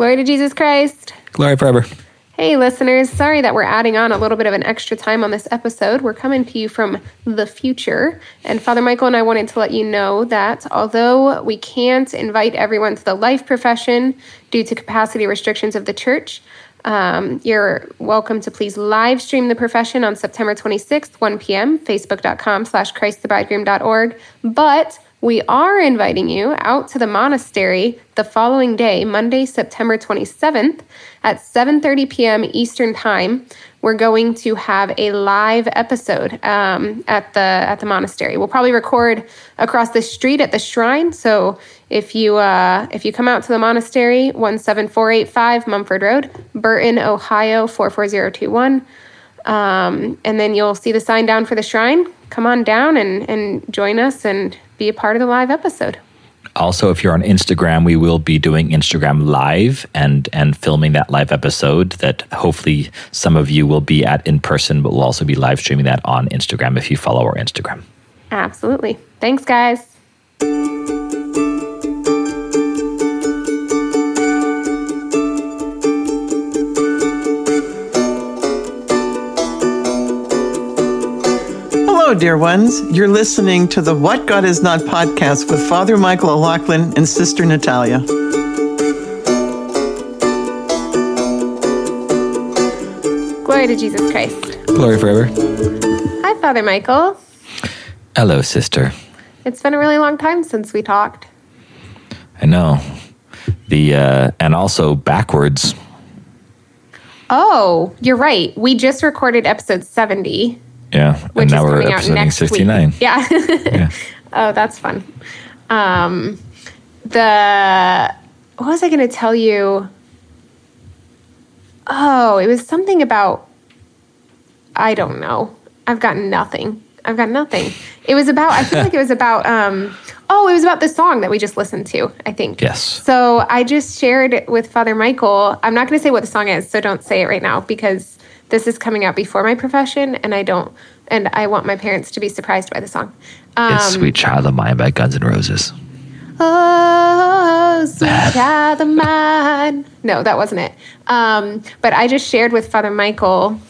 Glory to Jesus Christ. Glory forever. Hey, listeners, sorry that we're adding on a little bit of an extra time on this episode. We're coming to you from the future. And Father Michael and I wanted to let you know that although we can't invite everyone to the life profession due to capacity restrictions of the church, um, you're welcome to please live stream the profession on September 26th, 1 p.m., facebook.com slash christthebridegroom.org. But we are inviting you out to the monastery the following day, Monday, September 27th at 7:30 p.m. Eastern Time. We're going to have a live episode um, at the at the monastery. We'll probably record across the street at the shrine. So if you uh, if you come out to the monastery, 17485 Mumford Road, Burton, Ohio 44021. Um, and then you'll see the sign down for the shrine. Come on down and, and join us and be a part of the live episode. Also, if you're on Instagram, we will be doing Instagram live and and filming that live episode that hopefully some of you will be at in person, but we'll also be live streaming that on Instagram if you follow our Instagram. Absolutely. Thanks, guys. Hello, dear ones. You're listening to the What God Is Not podcast with Father Michael O'Loughlin and Sister Natalia. Glory to Jesus Christ. Glory forever. Hi, Father Michael. Hello, sister. It's been a really long time since we talked. I know. The uh, and also backwards. Oh, you're right. We just recorded episode 70, Yeah. which and now we're episoding 69. week. Yeah. Yeah. oh, that's fun. Um, the what was I going to tell you? Oh, it was something about I don't know. I've got nothing. I've got nothing. It was about I feel like it was about um oh, it was about the song that we just listened to, I think. Yes. So I just shared with Father Michael. I'm not going to say what the song is, so don't say it right now because this is coming out before my profession and I don't and I want my parents to be surprised by the song. Um, it's Sweet Child of Mine by Guns N' Roses. Oh, sweet child of mine. No, that wasn't it. Um, but I just shared with Father Michael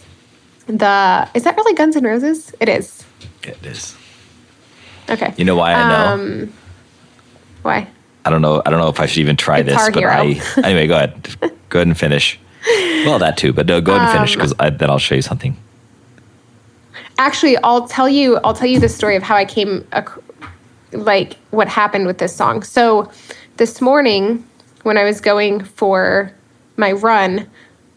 the. Is that really Guns N' Roses? It is. It is. Okay. You know why I know? Um, why? I don't know. I don't know if I should even try this, but Hero. I anyway. Go ahead. go ahead and finish. Well, that too, but no, go ahead and finish Um, because then I'll show you something. Actually, I'll tell you. I'll tell you the story of how I came, ac- like what happened with this song. So, this morning when I was going for my run,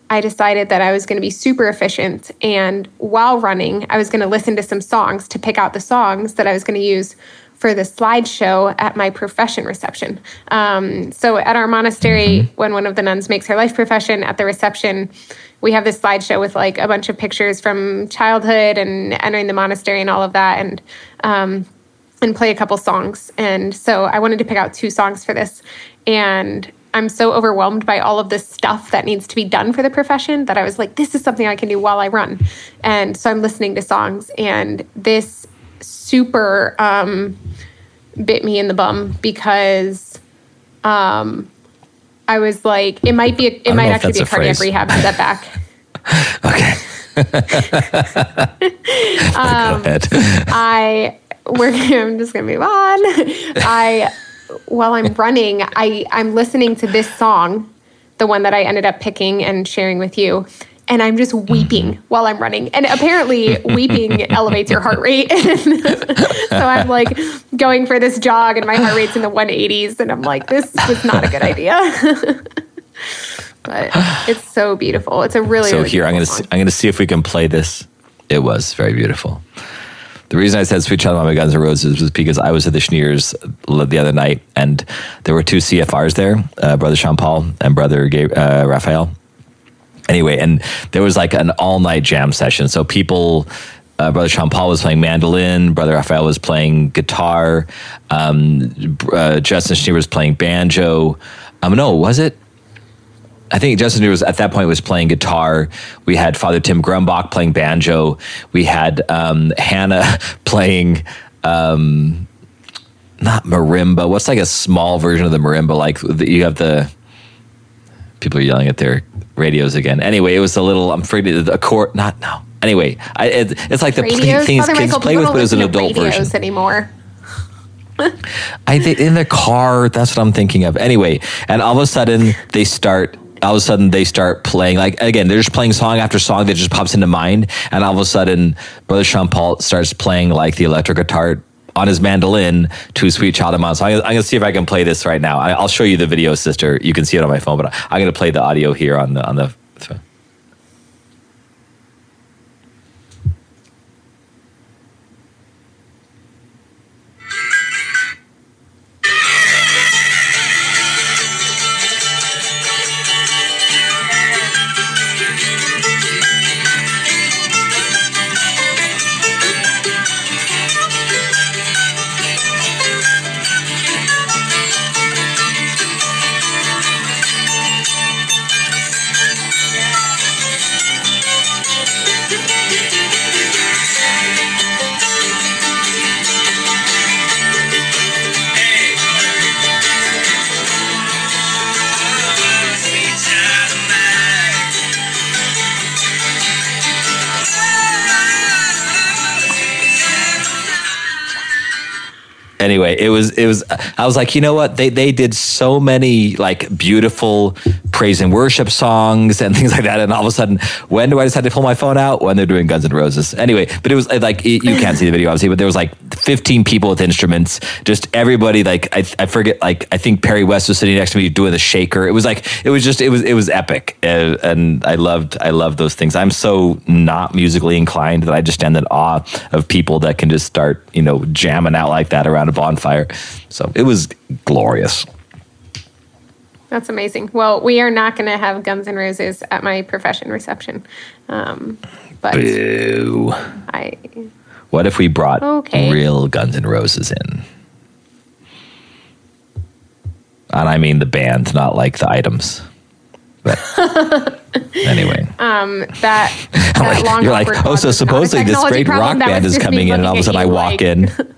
I decided that I was going to be super efficient, and while running, I was going to listen to some songs to pick out the songs that I was going to use for the slideshow at my profession reception. Um, so, at our monastery, when one of the nuns makes her life profession at the reception, we have this slideshow with like a bunch of pictures from childhood and entering the monastery and all of that, and um, and play a couple songs. And so I wanted to pick out two songs for this, and I'm so overwhelmed by all of this stuff that needs to be done for the profession that I was like, this is something I can do while I run. And so I'm listening to songs, and this super um, bit me in the bum because um, I was like, it might be, a, it might actually be a a cardiac phrase. rehab setback. Okay. Um, go ahead. I we're I'm just gonna move on. I while I'm running, I I'm listening to this song, the one that I ended up picking and sharing with you. And I'm just weeping while I'm running. And apparently, weeping elevates your heart rate. so I'm like going for this jog, and my heart rate's in the 180s. And I'm like, this was not a good idea. but it's so beautiful. It's a really, so really here I'm gonna see. I'm gonna see if we can play this. It was very beautiful. The reason I said "Sweet Child Mine" Guns N' Roses was because I was at the Schneers the other night, and there were two CFRs there, uh, Brother Sean Paul and Brother Gabe, uh, Raphael. Anyway, and there was like an all night jam session. So people. Uh, Brother Sean Paul was playing mandolin. Brother Raphael was playing guitar. Um, uh, Justin Schneer was playing banjo. Um, no, was it? I think Justin was at that point was playing guitar. We had Father Tim Grumbach playing banjo. We had um, Hannah playing um, not marimba. What's like a small version of the marimba? Like you have the People are yelling at their radios again. Anyway, it was a little. I'm afraid a core. Not no. Anyway, I, it, it's like the Radios, things Father kids Michael, play with, but it was an adult version. anymore. I think in the car. That's what I'm thinking of. Anyway, and all of a sudden they start. All of a sudden they start playing like again. They're just playing song after song that just pops into mind, and all of a sudden Brother Sean Paul starts playing like the electric guitar on his mandolin to "Sweet Child of Mine." So I'm, I'm gonna see if I can play this right now. I, I'll show you the video, sister. You can see it on my phone, but I'm gonna play the audio here on the on the. Anyway, it was it was I was like, you know what? They they did so many like beautiful praise and worship songs and things like that. And all of a sudden, when do I decide to pull my phone out? When they're doing Guns N' Roses. Anyway, but it was uh, like you can't see the video obviously, but there was like 15 people with instruments, just everybody like I, I forget like I think Perry West was sitting next to me doing the shaker. It was like it was just it was it was epic, uh, and I loved I loved those things. I'm so not musically inclined that I just stand in awe of people that can just start you know jamming out like that around a bonfire. So it was glorious. That's amazing. Well, we are not going to have Guns N' Roses at my profession reception, um, but Boo. I What if we brought Okay. real Guns N' Roses in? And I mean the band, not like the items. But anyway, that, that Like, long you're like, oh, so was not a supposedly this great rock band is coming in, and all of a sudden I walk like- in.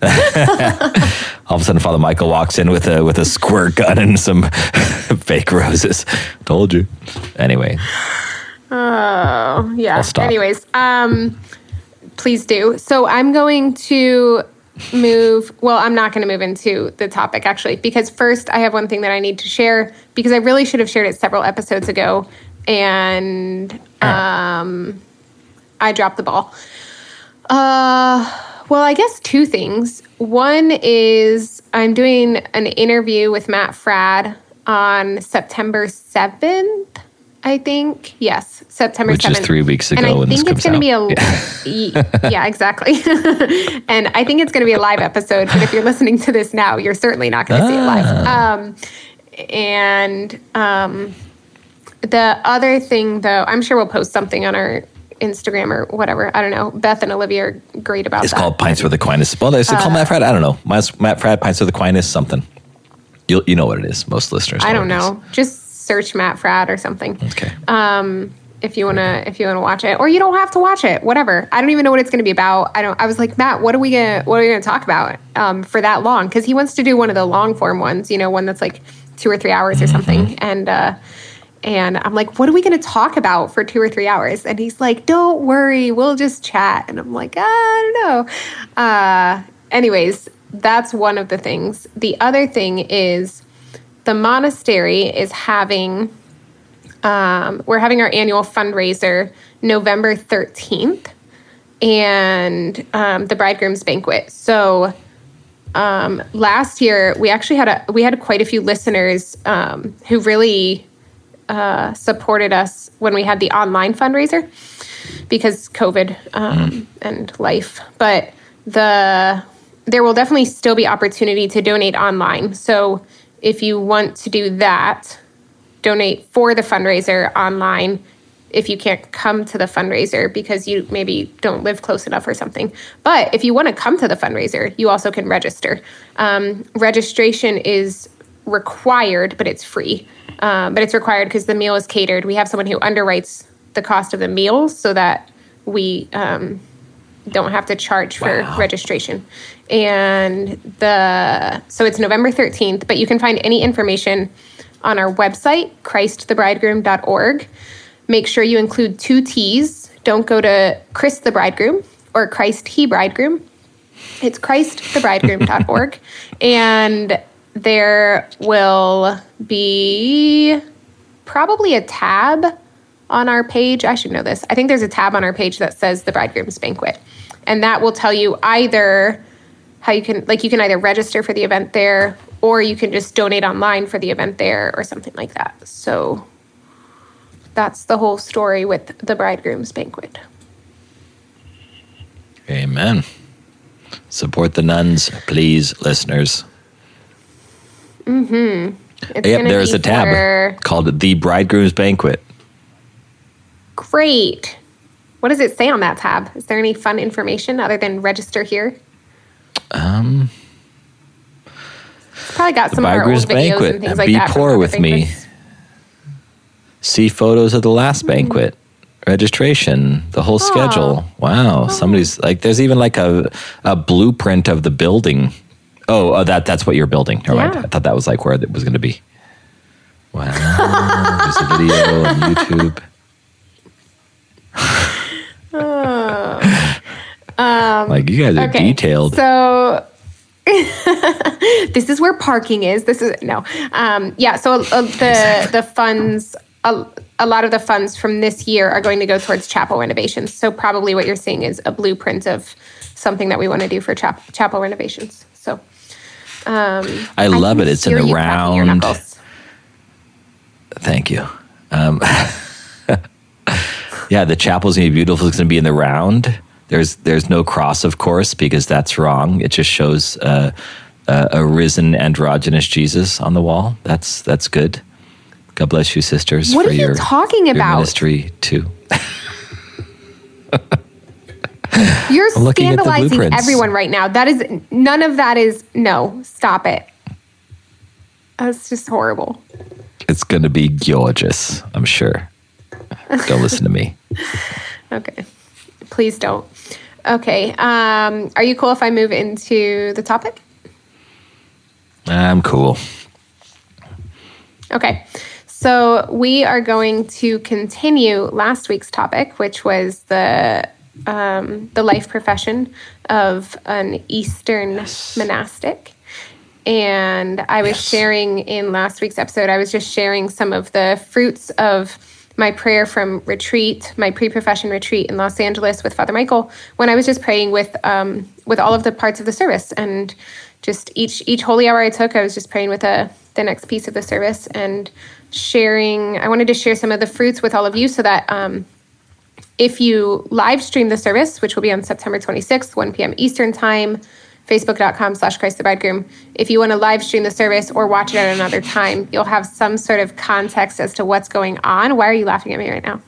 all of a sudden, Father Michael walks in with a with a squirt gun and some fake roses. Told you. Anyway, Oh, yeah. Anyways, um, please do. So I'm going to move. Well, I'm not going to move into the topic actually, because first I have one thing that I need to share because I really should have shared it several episodes ago, and um, I dropped the ball. Uh, well, I guess two things. One is I'm doing an interview with Matt Fradd on September 7th, I think. Yes, September Which 7th. is three weeks ago. And I when think it's going to be a yeah. yeah, exactly. and I think it's going to be a live episode, but if you're listening to this now, you're certainly not going to see it live. Ah. Um, and um, the other thing, though, I'm sure we'll post something on our Instagram or whatever. I don't know. Beth and Olivia are great about it's that. called Pints with Aquinas. Well, is it called Matt Fradd? I don't know. Matt Matt Fradd, Pints with Aquinas, something. You you know what it is. Most listeners. I don't what it is. know. Just search Matt Fradd or something. Okay. Um, if you wanna, if you wanna watch it, or you don't have to watch it, whatever. I don't even know what it's gonna be about. I don't. I was like, Matt, what are we gonna, what are we gonna talk about um, for that long? Because he wants to do one of the long form ones. You know, one that's like two or three hours or Mm-hmm. something. And uh, and I'm like, what are we gonna talk about for two or three hours? And he's like, don't worry, we'll just chat. And I'm like, I don't know. Uh, anyways, that's one of the things. The other thing is the monastery is having um, we're having our annual fundraiser November 13th and um, the bridegroom's banquet. So um, last year we actually had a we had quite a few listeners um, who really uh, supported us when we had the online fundraiser because COVID um, and life. But the there will definitely still be opportunity to donate online. So if you want to do that, donate for the fundraiser online if you can't come to the fundraiser because you maybe don't live close enough or something. But if you want to come to the fundraiser, you also can register. Um, registration is required, but it's free. Um, but it's required because the meal is catered. We have someone who underwrites the cost of the meals so that we um, don't have to charge for Wow. registration. And the so it's November 13th, but you can find any information on our website, christthebridegroom.org. Make sure you include two T's. Don't go to Chris the Bridegroom or Christ He Bridegroom. It's christthebridegroom.org. and there will be probably a tab on our page. I should know this. I think there's a tab on our page that says the bridegroom's banquet. And that will tell you either how you can, like, you can either register for the event there or you can just donate online for the event there or something like that. So that's the whole story with the bridegroom's banquet. Amen. Support the nuns, please, listeners. Mm-hmm. It's yep, there's a tab for- called The Bridegroom's Banquet. Great. What does it say on that tab? Is there any fun information other than register here? Um, It's probably got some of our old Bridegroom's videos Banquet. and things like Be that. Be poor with me. See photos of the last Hmm. banquet. Registration, the whole schedule. Wow, somebody's like, there's even like a, a blueprint of the building. Oh, oh, that that's what you're building. Mind. Yeah. I thought that was like where it was going to be. Wow, there's a video on YouTube. like you guys are Um, Okay. detailed. So this is where parking is. This is no. Um, yeah. So uh, the the funds. A, a lot of the funds from this year are going to go towards chapel renovations. So probably what you're seeing is a blueprint of something that we want to do for chap- chapel renovations. Um, I love can it. It's in the your round. Thank you. Um, yeah, the chapel's gonna be beautiful. It's gonna be in the round. There's there's no cross, of course, because that's wrong. It just shows uh, uh, a risen androgynous Jesus on the wall. That's that's good. God bless you, sisters, What for are you your talking your about? ministry too. You're I'm looking at the scandalizing everyone right now. That is none of that is no. Stop it. That's just horrible. It's gonna be gorgeous. I'm sure. Don't listen to me. Okay. Please don't. Okay. Um, are you cool if I move into the topic? I'm cool. Okay. So we are going to continue last week's topic, which was the um, the life profession of an Eastern monastic. And I was Yes. sharing in last week's episode, I was just sharing some of the fruits of my prayer from retreat, my pre-profession retreat in Los Angeles with Father Michael, when I was just praying with um, with all of the parts of the service, and just each each holy hour I took, I was just praying with a the next piece of the service and sharing. I wanted to share some of the fruits with all of you, so that um, if you live stream the service, which will be on September 26th, 1 p.m. Eastern Time, facebook.com slash Christ the Bridegroom. If you want to live stream the service or watch it at another time, you'll have some sort of context as to what's going on. Why are you laughing at me right now?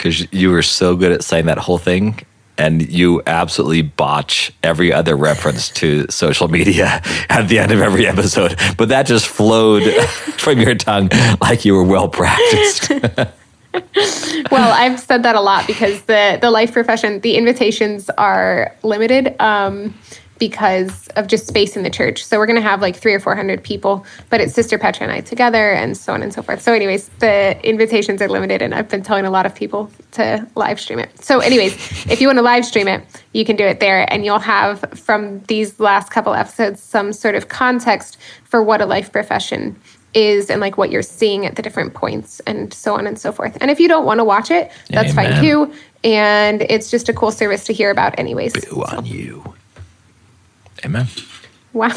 because you were so good at saying that whole thing and you absolutely botch every other reference to social media at the end of every episode but that just flowed from your tongue like you were well practiced well, I've said that a lot because the the life profession, the invitations are limited um, because of just space in the church. So we're going to have like three or four hundred people, but it's Sister Petra and I together, and so on and so forth. So, anyways, the invitations are limited, and I've been telling a lot of people to live stream it. So, anyways, if you want to live stream it, you can do it there, and you'll have from these last couple episodes some sort of context for what a life profession is and like what you're seeing at the different points and so on and so forth. And if you don't want to watch it, that's fine too. And it's just a cool service to hear about, anyways. Boo on you amen Wow.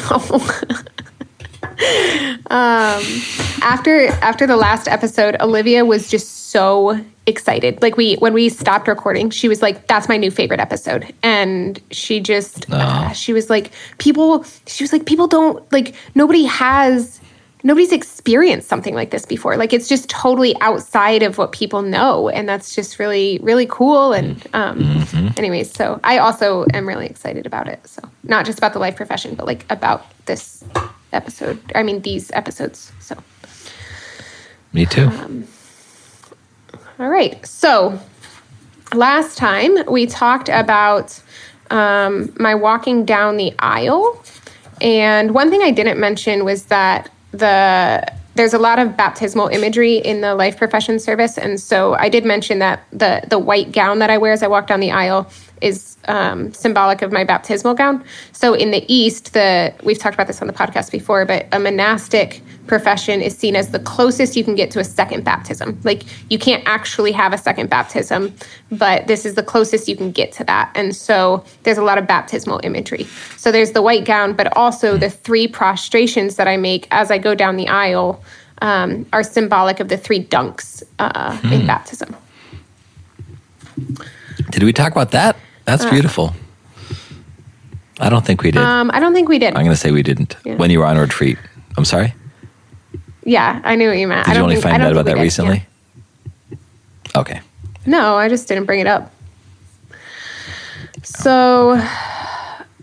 um, after after the last episode, Olivia was just so excited. Like we when we stopped recording, she was like, "That's my new favorite episode," and she just uh, she was like, "People," she was like, "People don't like nobody has." Nobody's experienced something like this before. Like it's just totally outside of what people know, and that's just really, really cool. And um, anyways, so I also am really excited about it. So not just about the life profession, but like about this episode. I mean, these episodes. So me too all right. So last time we talked about um, my walking down the aisle. And one thing I didn't mention was that the there's a lot of baptismal imagery in the life profession service, and so I did mention that the the white gown that I wear as I walk down the aisle is um, symbolic of my baptismal gown. So in the East, the we've talked about this on the podcast before, but a monastic profession is seen as the closest you can get to a second baptism. Like you can't actually have a second baptism, but this is the closest you can get to that. And so there's a lot of baptismal imagery. So there's the white gown, but also the three prostrations that I make as I go down the aisle um, are symbolic of the three dunks uh, in Hmm. baptism. Did we talk about that? That's beautiful. I don't think we did. Uh, Um, I don't think we did. I'm going to say we didn't Yeah. when you were on retreat. I'm sorry. Yeah, I knew what you meant. Did I you only think, find out about that did, yeah. recently? Okay. No, I just didn't bring it up. So,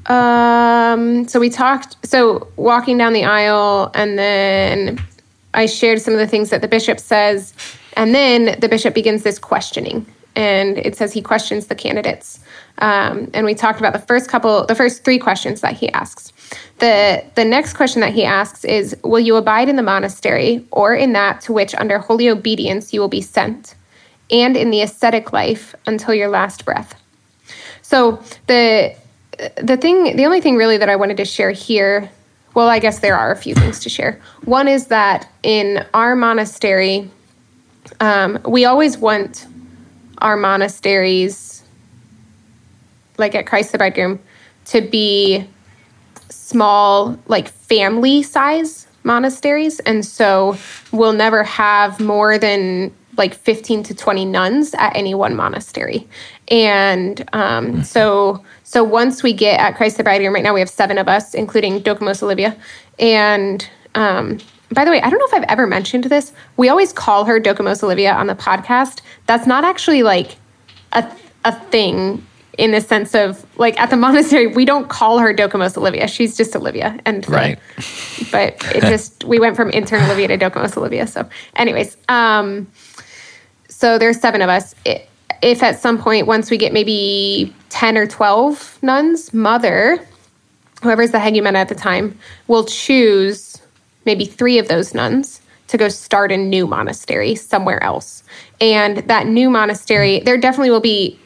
um, so we talked. So walking down the aisle, and then I shared some of the things that the bishop says, and then the bishop begins this questioning, and it says he questions the candidates. Um, and we talked about the first couple, the first three questions that he asks. The the next question that he asks is, "Will you abide in the monastery, or in that to which, under holy obedience, you will be sent?" and in the ascetic life until your last breath. So the the thing the only thing really that I wanted to share here, well I guess there are a few things to share. One is that in our monastery um, we always want our monasteries like at Christ the Bridegroom to be small like family size monasteries. And so we'll never have more than like 15 to 20 nuns at any one monastery. And um, so so once we get at christ the bridegroom right now we have seven of us including dokimos olivia and um, by the way i don't know if i've ever mentioned this. We always call her dokimos olivia on the podcast. That's not actually like a, a thing in the sense of like at the monastery we don't call her dokimos olivia. She's just olivia. And Right. but it just we went from intern olivia to dokimos olivia. So anyways um so there's seven of us. If at some point once we get maybe 10 or 12 nuns mother whoever's the hegumen at the time will choose maybe three of those nuns to go start a new monastery somewhere else. And that new monastery there definitely will be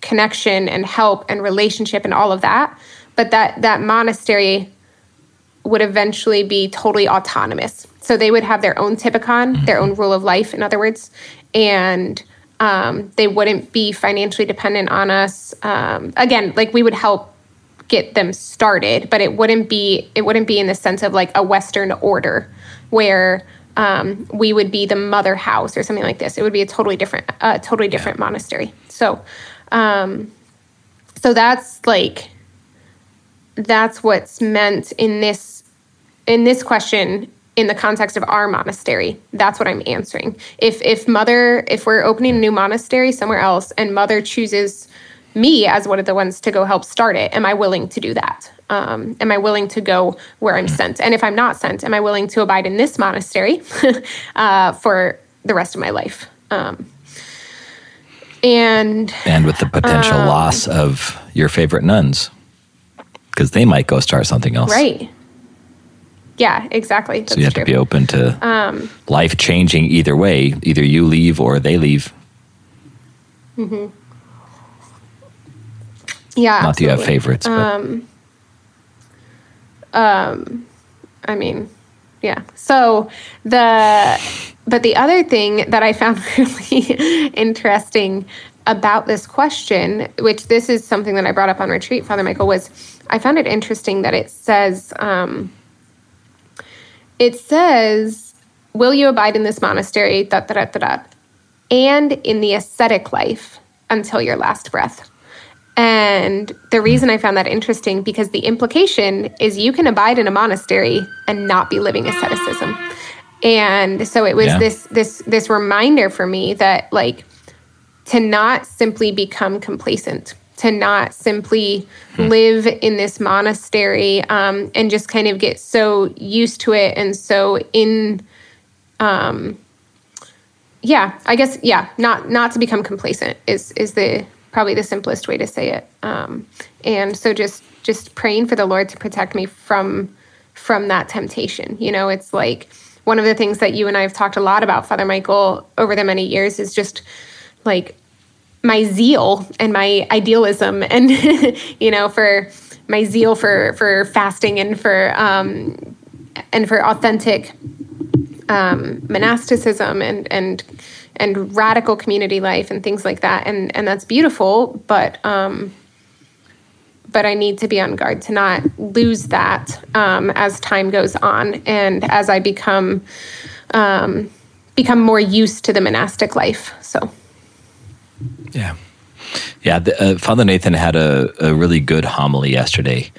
connection and help and relationship and all of that but that that monastery would eventually be totally autonomous. So they would have their own typicon their own rule of life in other words and um, they wouldn't be financially dependent on us. Um, again like we would help get them started but it wouldn't be it wouldn't be in the sense of like a western order where um, we would be the mother house or something like this. It would be a totally different uh, totally different monastery. So um, so that's like that's what's meant in this in this question in the context of our monastery. That's what i'm answering. If if mother if we're opening a new monastery somewhere else and mother chooses me as one of the ones to go help start it am i willing to do that um, am i willing to go where i'm sent and if i'm not sent am i willing to abide in this monastery uh, for the rest of my life um, and And with the potential Um, loss of your favorite nuns, because they might go start something else. right yeah exactly that's So you have true. to be open to Um, life changing either way. Either you leave or they leave. Yeah Not that you have favorites, but I mean, yeah. So the but the other thing that I found really interesting about this question, which this is something that I brought up on retreat, Father Michael, was I found it interesting that it says um, it says, "Will you abide in this monastery?" Da, da, da, da, da, and in the ascetic life until your last breath. And the reason I found that interesting because the implication is you can abide in a monastery and not be living asceticism. And so it was Yeah. this this this reminder for me that like to not simply become complacent, to not simply live in this monastery um, and just kind of get so used to it and so in um, yeah i guess yeah not not to become complacent is is the probably the simplest way to say it um, and so just just praying for the lord to protect me from from that temptation. You know, it's like one of the things that you and I have talked a lot about, Father Michael, over the many years is just like my zeal and my idealism and you know for my zeal for for fasting and for um and for authentic um monasticism and and and radical community life and things like that and and that's beautiful but um but I need to be on guard to not lose that um, as time goes on and as I become um, become more used to the monastic life. So, yeah, yeah. The, uh, Father Nathan had a, a really good homily yesterday.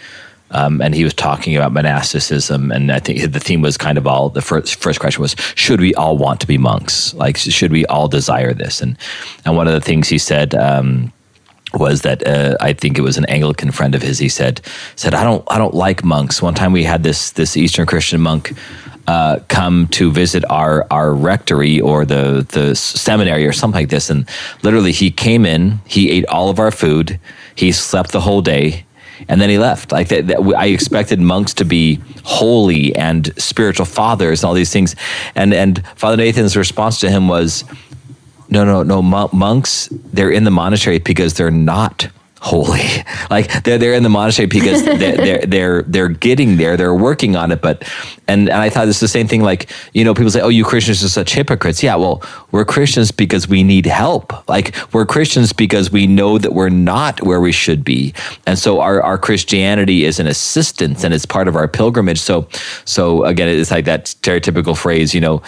Um, and he was talking about monasticism, and I think the theme was kind of all the first first question was, should we all want to be monks? Like, should we all desire this? And and one of the things he said um, was that uh, I think it was an Anglican friend of his. He said said I don't I don't like monks. One time we had this this Eastern Christian monk uh, come to visit our our rectory or the the seminary or something like this, and literally he came in, he ate all of our food, he slept the whole day. And then he left. Like that, that, I expected monks to be holy and spiritual fathers and all these things. And and Father Nathan's response to him was, no, no, no. Monks, they're in the monastery because they're not holy. Like they're they're in the monastery because they're, they're they're they're getting there. They're working on it. But and and I thought it's the same thing. Like you know, people say, "Oh, you Christians are such hypocrites." Yeah, well, we're Christians because we need help. Like we're Christians because we know that we're not where we should be, and so our our Christianity is an assistance and it's part of our pilgrimage. So so again, it's like that stereotypical phrase. You know,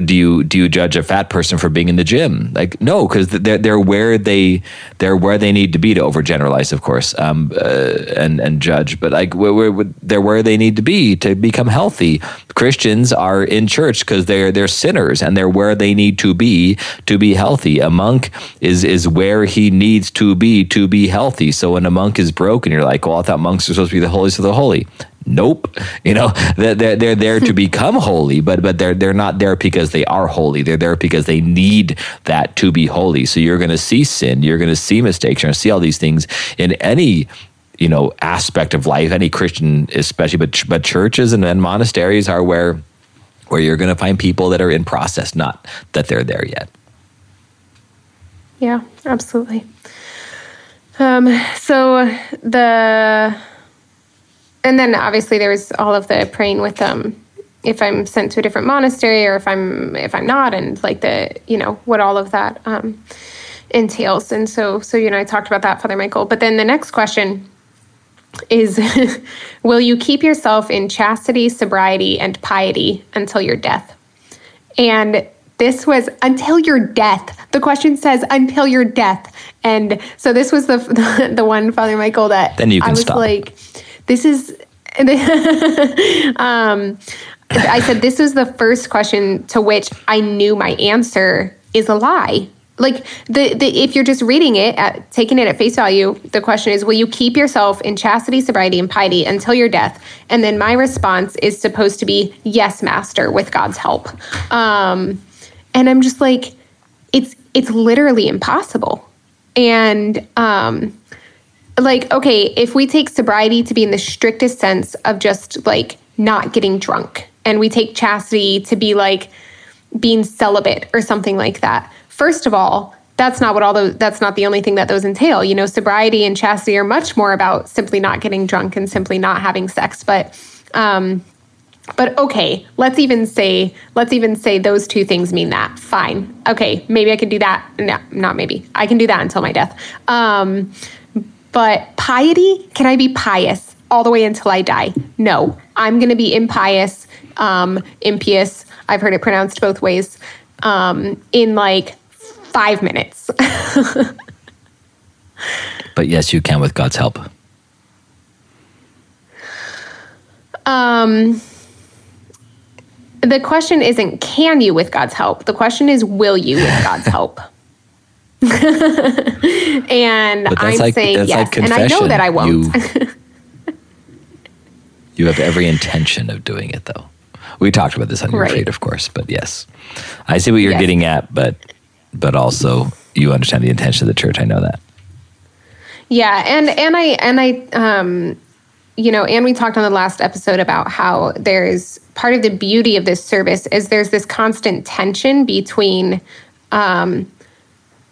do you do you judge a fat person for being in the gym? Like no, because they're they're where they they're where they need to be to overgenerate generalize, of course, um, uh, and and judge, but like they're where they need to be to become healthy. Christians are in church because they're they're sinners and they're where they need to be to be healthy. A monk is is where he needs to be to be healthy. So when a monk is broken, you're like, well, I thought monks are supposed to be the holiest of the holy nope. You know they're, they're there to become holy but but they're they're not there because they are holy. They're there because they need that to be holy. So you're going to see sin. You're going to see mistakes. You're going to see all these things in any you know aspect of life any christian especially but but churches and, and monasteries are where where you're going to find people that are in process not that they're there yet. Yeah absolutely. Um so the and then obviously there was all of the praying with them if I'm sent to a different monastery or if I'm if I'm not and like the you know what all of that um, entails. And so so you know I talked about that Father Michael. But then the next question is will you keep yourself in chastity sobriety and piety until your death? And this was until your death. The question says until your death. And so this was the the, the one Father Michael that then you can I was stop. like this is um, I said this was the first question to which I knew my answer is a lie. Like the, the if you're just reading it, at, taking it at face value, the question is, will you keep yourself in chastity, sobriety, and piety until your death? And then my response is supposed to be, yes, master, with God's help. Um, and I'm just like, it's it's literally impossible. And um, like okay if we take sobriety to be in the strictest sense of just like not getting drunk and we take chastity to be like being celibate or something like that first of all that's not what all those that's not the only thing that those entail. You know sobriety and chastity are much more about simply not getting drunk and simply not having sex but um but okay let's even say let's even say those two things mean that. Fine. Okay maybe i can do that. No not maybe. I can do that until my death. Um but piety, can I be pious all the way until I die? No, I'm going to be impious, um, impious. I've heard it pronounced both ways um, in like five minutes. but yes, you can with God's help. Um, the question isn't can you with God's help? The question is will you with God's help? and I'm like, saying yes, like and I know that I won't. You, you, have every intention of doing it, though. We talked about this on your right. retreat, of course, but yes, I see what you're yes. getting at, but but also you understand the intention of the church. I know that. Yeah, and and I and I um you know, and we talked on the last episode about how there's part of the beauty of this service is there's this constant tension between um,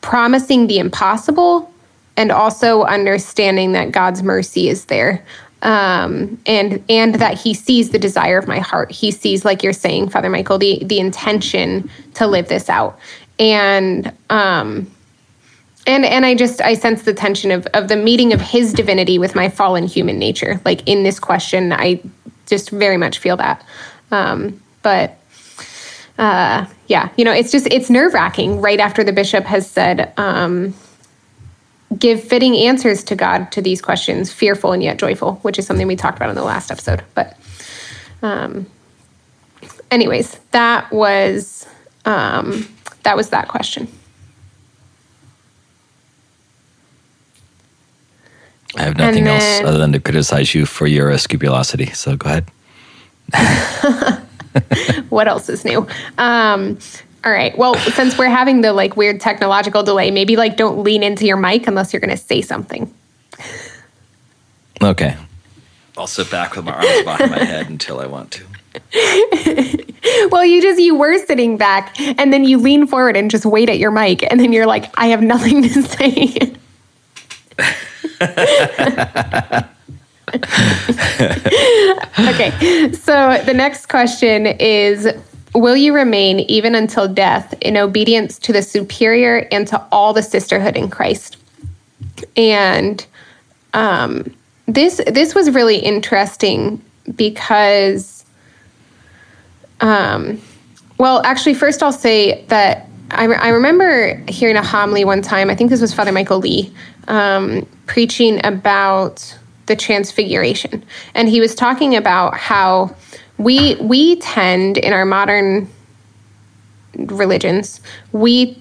promising the impossible and also understanding that God's mercy is there. Um, and and that he sees the desire of my heart. He sees, like you're saying, Father Michael, the the intention to live this out. And um, and and I just I sense the tension of of the meeting of his divinity with my fallen human nature. Like in this question, I just very much feel that. Um, but uh, yeah, you know, it's just it's nerve wracking right after the bishop has said. Um, give fitting answers to God to these questions, fearful and yet joyful, which is something we talked about in the last episode. But, um, anyways, that was um, that was that question. I have nothing then, else other than to criticize you for your uh, scrupulosity. So go ahead. what else is new? Um, all right. Well, since we're having the like weird technological delay, maybe like don't lean into your mic unless you're going to say something. Okay. I'll sit back with my arms behind my head until I want to. well, you just you were sitting back and then you lean forward and just wait at your mic and then you're like, I have nothing to say. okay. So the next question is Will you remain even until death in obedience to the superior and to all the sisterhood in Christ? And um, this this was really interesting because, um, well, actually, first I'll say that I, re- I remember hearing a homily one time. I think this was Father Michael Lee um, preaching about the Transfiguration, and he was talking about how we we tend in our modern religions we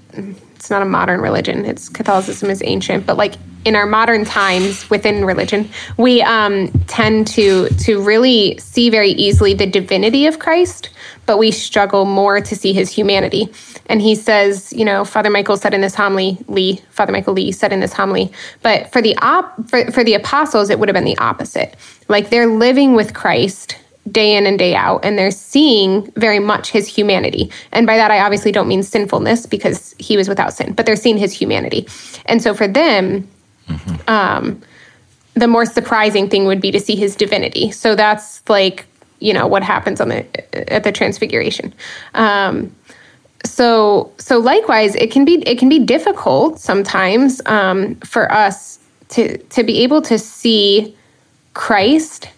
it's not a modern religion it's catholicism is ancient but like in our modern times within religion we um, tend to to really see very easily the divinity of christ but we struggle more to see his humanity. And he says you know father michael said in this homily lee father michael lee said in this homily but for the op for, for the apostles it would have been the opposite. Like they're living with christ day in and day out and they're seeing very much his humanity. And by that i obviously don't mean sinfulness because he was without sin but they're seeing his humanity. And so for them mm-hmm. um, the more surprising thing would be to see his divinity. So that's like you know what happens on the at the transfiguration. Um, so so likewise it can be it can be difficult sometimes um, for us to to be able to see christ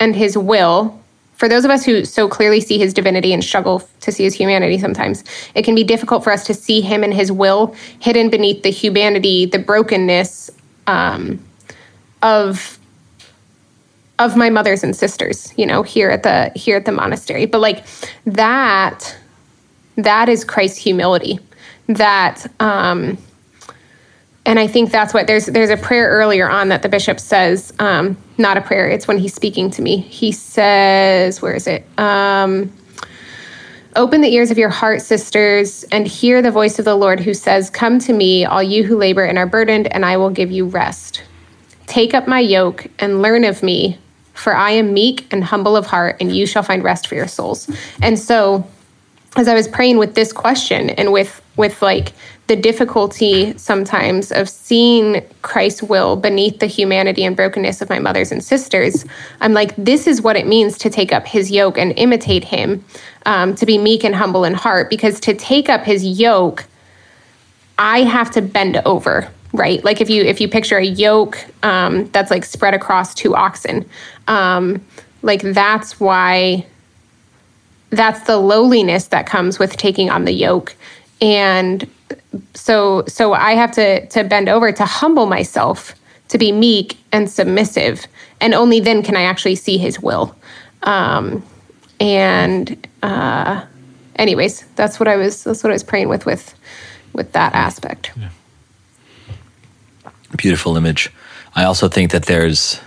and his will. For those of us who so clearly see his divinity and struggle to see his humanity sometimes, it can be difficult for us to see him and his will hidden beneath the humanity, the brokenness um, of of my mothers and sisters, you know, here at the here at the monastery. But like that, that is Christ's humility. That um, and I think that's what there's there's a prayer earlier on that the bishop says, um, not a prayer, it's when he's speaking to me. He says, where is it? Um, Open the ears of your heart, sisters, and hear the voice of the Lord who says, Come to me, all you who labor and are burdened, and I will give you rest. Take up my yoke and learn of me, for I am meek and humble of heart, and you shall find rest for your souls. And so, as I was praying with this question and with with like the difficulty sometimes of seeing Christ's will beneath the humanity and brokenness of my mothers and sisters, I'm like, this is what it means to take up his yoke and imitate him, um, to be meek and humble in heart. Because to take up his yoke, I have to bend over, right? Like if you if you picture a yoke um, that's like spread across two oxen, um, like that's why that's the lowliness that comes with taking on the yoke and so so I have to to bend over to humble myself to be meek and submissive, and only then can I actually see His will. Um, and uh, anyways, that's what I was that's what I was praying with with with that aspect. Yeah. Beautiful image. I also think that there's,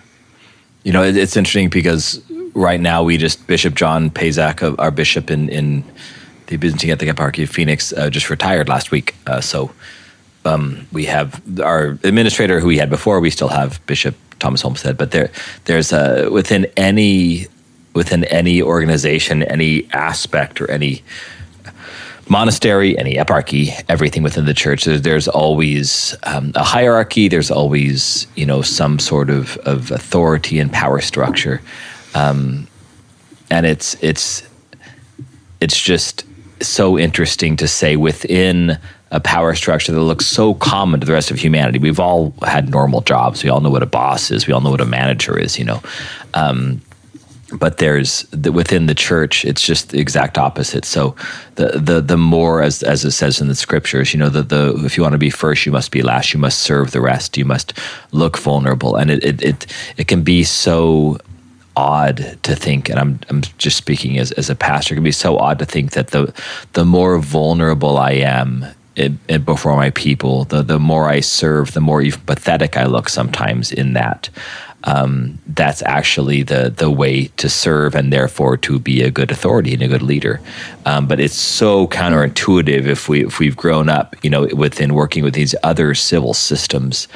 you know, it, it's interesting because right now we just Bishop John Pazak, our bishop in in the Byzantine Catholic Eparchy of Phoenix uh, just retired last week. Uh, so um, we have our administrator who we had before. We still have Bishop Thomas Olmsted, but there there's a within any within any organization, any aspect or any monastery, any eparchy, everything within the church. There's, there's always um, a hierarchy. There's always you know some sort of, of authority and power structure, um, and it's it's it's just so interesting to say within a power structure that looks so common to the rest of humanity. We've all had normal jobs. We all know what a boss is. We all know what a manager is. You know. Um, but there's the, within the church it's just the exact opposite. So the the the more as as it says in the scriptures you know the the if you want to be first you must be last. You must serve the rest. You must look vulnerable. And it it it, it can be so odd to think and I'm I'm just speaking as as a pastor it can be so odd to think that the the more vulnerable I am it, it before my people, the the more I serve, the more even pathetic I look sometimes in that um, that's actually the the way to serve and therefore to be a good authority and a good leader. Um, but it's so counterintuitive if we if we've grown up, you know, within working with these other civil systems.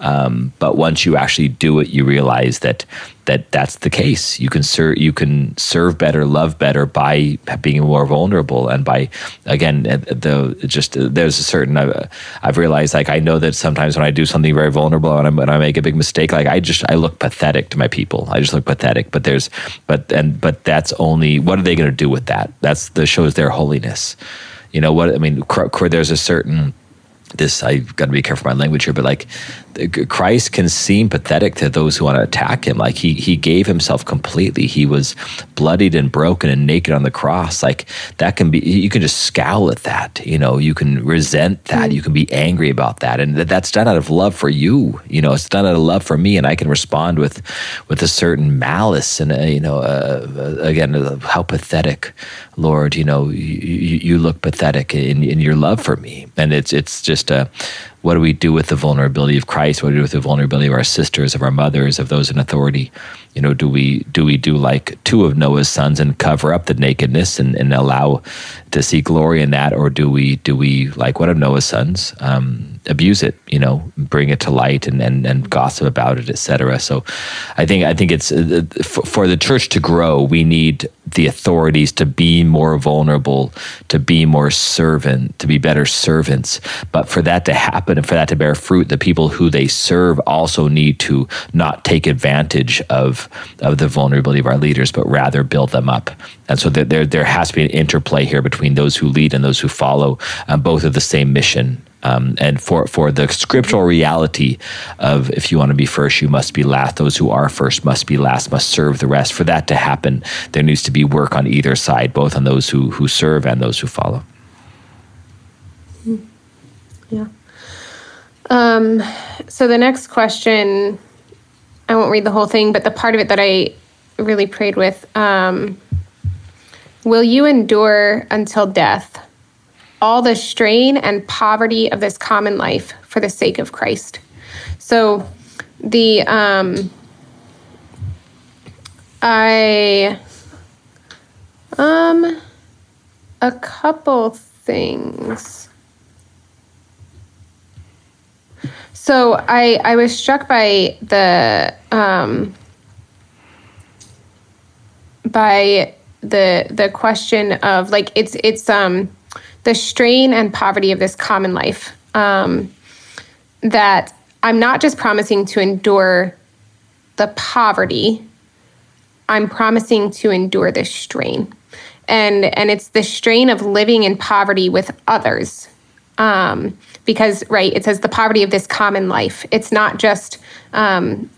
Um, but once you actually do it, you realize that that that's the case. You can serve you can serve better, love better by being more vulnerable, and by again the just there's a certain uh, I've realized like I know that sometimes when I do something very vulnerable and, when I make a big mistake, like I just I look pathetic to my people. I just look pathetic. But there's but and but that's only what are they going to do with that? That's the shows their holiness. You know what I mean? There's a certain this I've got to be careful my language here, but like Christ can seem pathetic to those who want to attack him. Like he he gave himself completely. He was bloodied and broken and naked on the cross. Like that can be you can just scowl at that. You know, you can resent that. Mm. You can be angry about that, and that, that's done out of love for you. You know, it's done out of love for me, and I can respond with with a certain malice and uh, you know uh, uh again uh, how pathetic, Lord. You know, you, you look pathetic in in your love for me, and it's it's just a what do we do with the vulnerability of Christ? What do we do with the vulnerability of our sisters, of our mothers, of those in authority? You know, do we do we do like two of Noah's sons and cover up the nakedness and, and allow to see glory in that, or do we do we like one of Noah's sons um, abuse it? You know, bring it to light and and, and gossip about it, etc. So, I think I think it's uh, for, for the church to grow, we need the authorities to be more vulnerable, to be more servant, to be better servants. But for that to happen and for that to bear fruit, the people who they serve also need to not take advantage of of the vulnerability of our leaders, but rather build them up. And so there there has to be an interplay here between those who lead and those who follow, um, both of the same mission. Um, and for, for the scriptural reality of if you want to be first, you must be last. Those who are first must be last, must serve the rest. For that to happen, there needs to be work on either side, both on those who, who serve and those who follow. Hmm. Yeah. Um, so the next question, I won't read the whole thing, but the part of it that I really prayed with. Um, Will you endure until death all the strain and poverty of this common life for the sake of Christ? So, the um, I um a couple things. So I I was struck by the um by the the question of like it's it's um the strain and poverty of this common life um, that I'm not just promising to endure the poverty I'm promising to endure this strain. And and it's the strain of living in poverty with others. Um, because right it says the poverty of this common life it's not just um,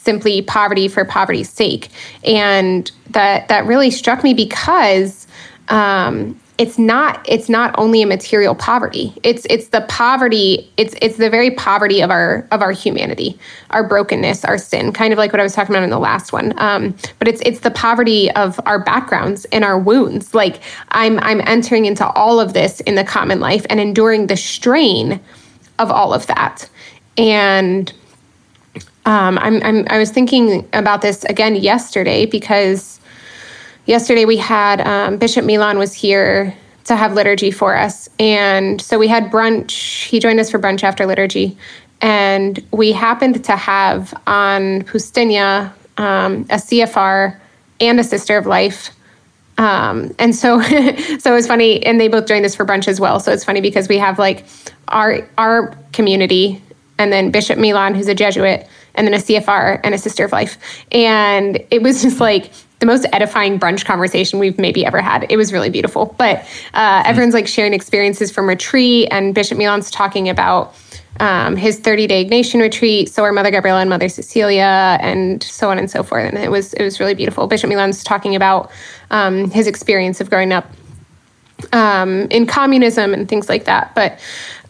simply poverty for poverty's sake. And that that really struck me because um, it's not it's not only a material poverty. It's it's the poverty. It's it's the very poverty of our of our humanity, our brokenness, our sin. Kind of like what I was talking about in the last one. Um, but it's it's the poverty of our backgrounds and our wounds. Like I'm I'm entering into all of this in the common life and enduring the strain of all of that. And um, I'm, I'm, I was thinking about this again yesterday because yesterday we had um, Bishop Milan was here to have liturgy for us. And so we had brunch. He joined us for brunch after liturgy. And we happened to have on Pustynia um, a CFR and a Sister of Life. Um, and so, so it was funny, and they both joined us for brunch as well. So it's funny because we have like our our community, and then Bishop Milan, who's a Jesuit, and then a CFR and a Sister of Life, and it was just like the most edifying brunch conversation we've maybe ever had. It was really beautiful. But uh, everyone's like sharing experiences from retreat, and Bishop Milan's talking about um, his 30 day Ignatian retreat. So are Mother Gabriela and Mother Cecilia, and so on and so forth. And it was it was really beautiful. Bishop Milan's talking about um, his experience of growing up um, in communism and things like that. But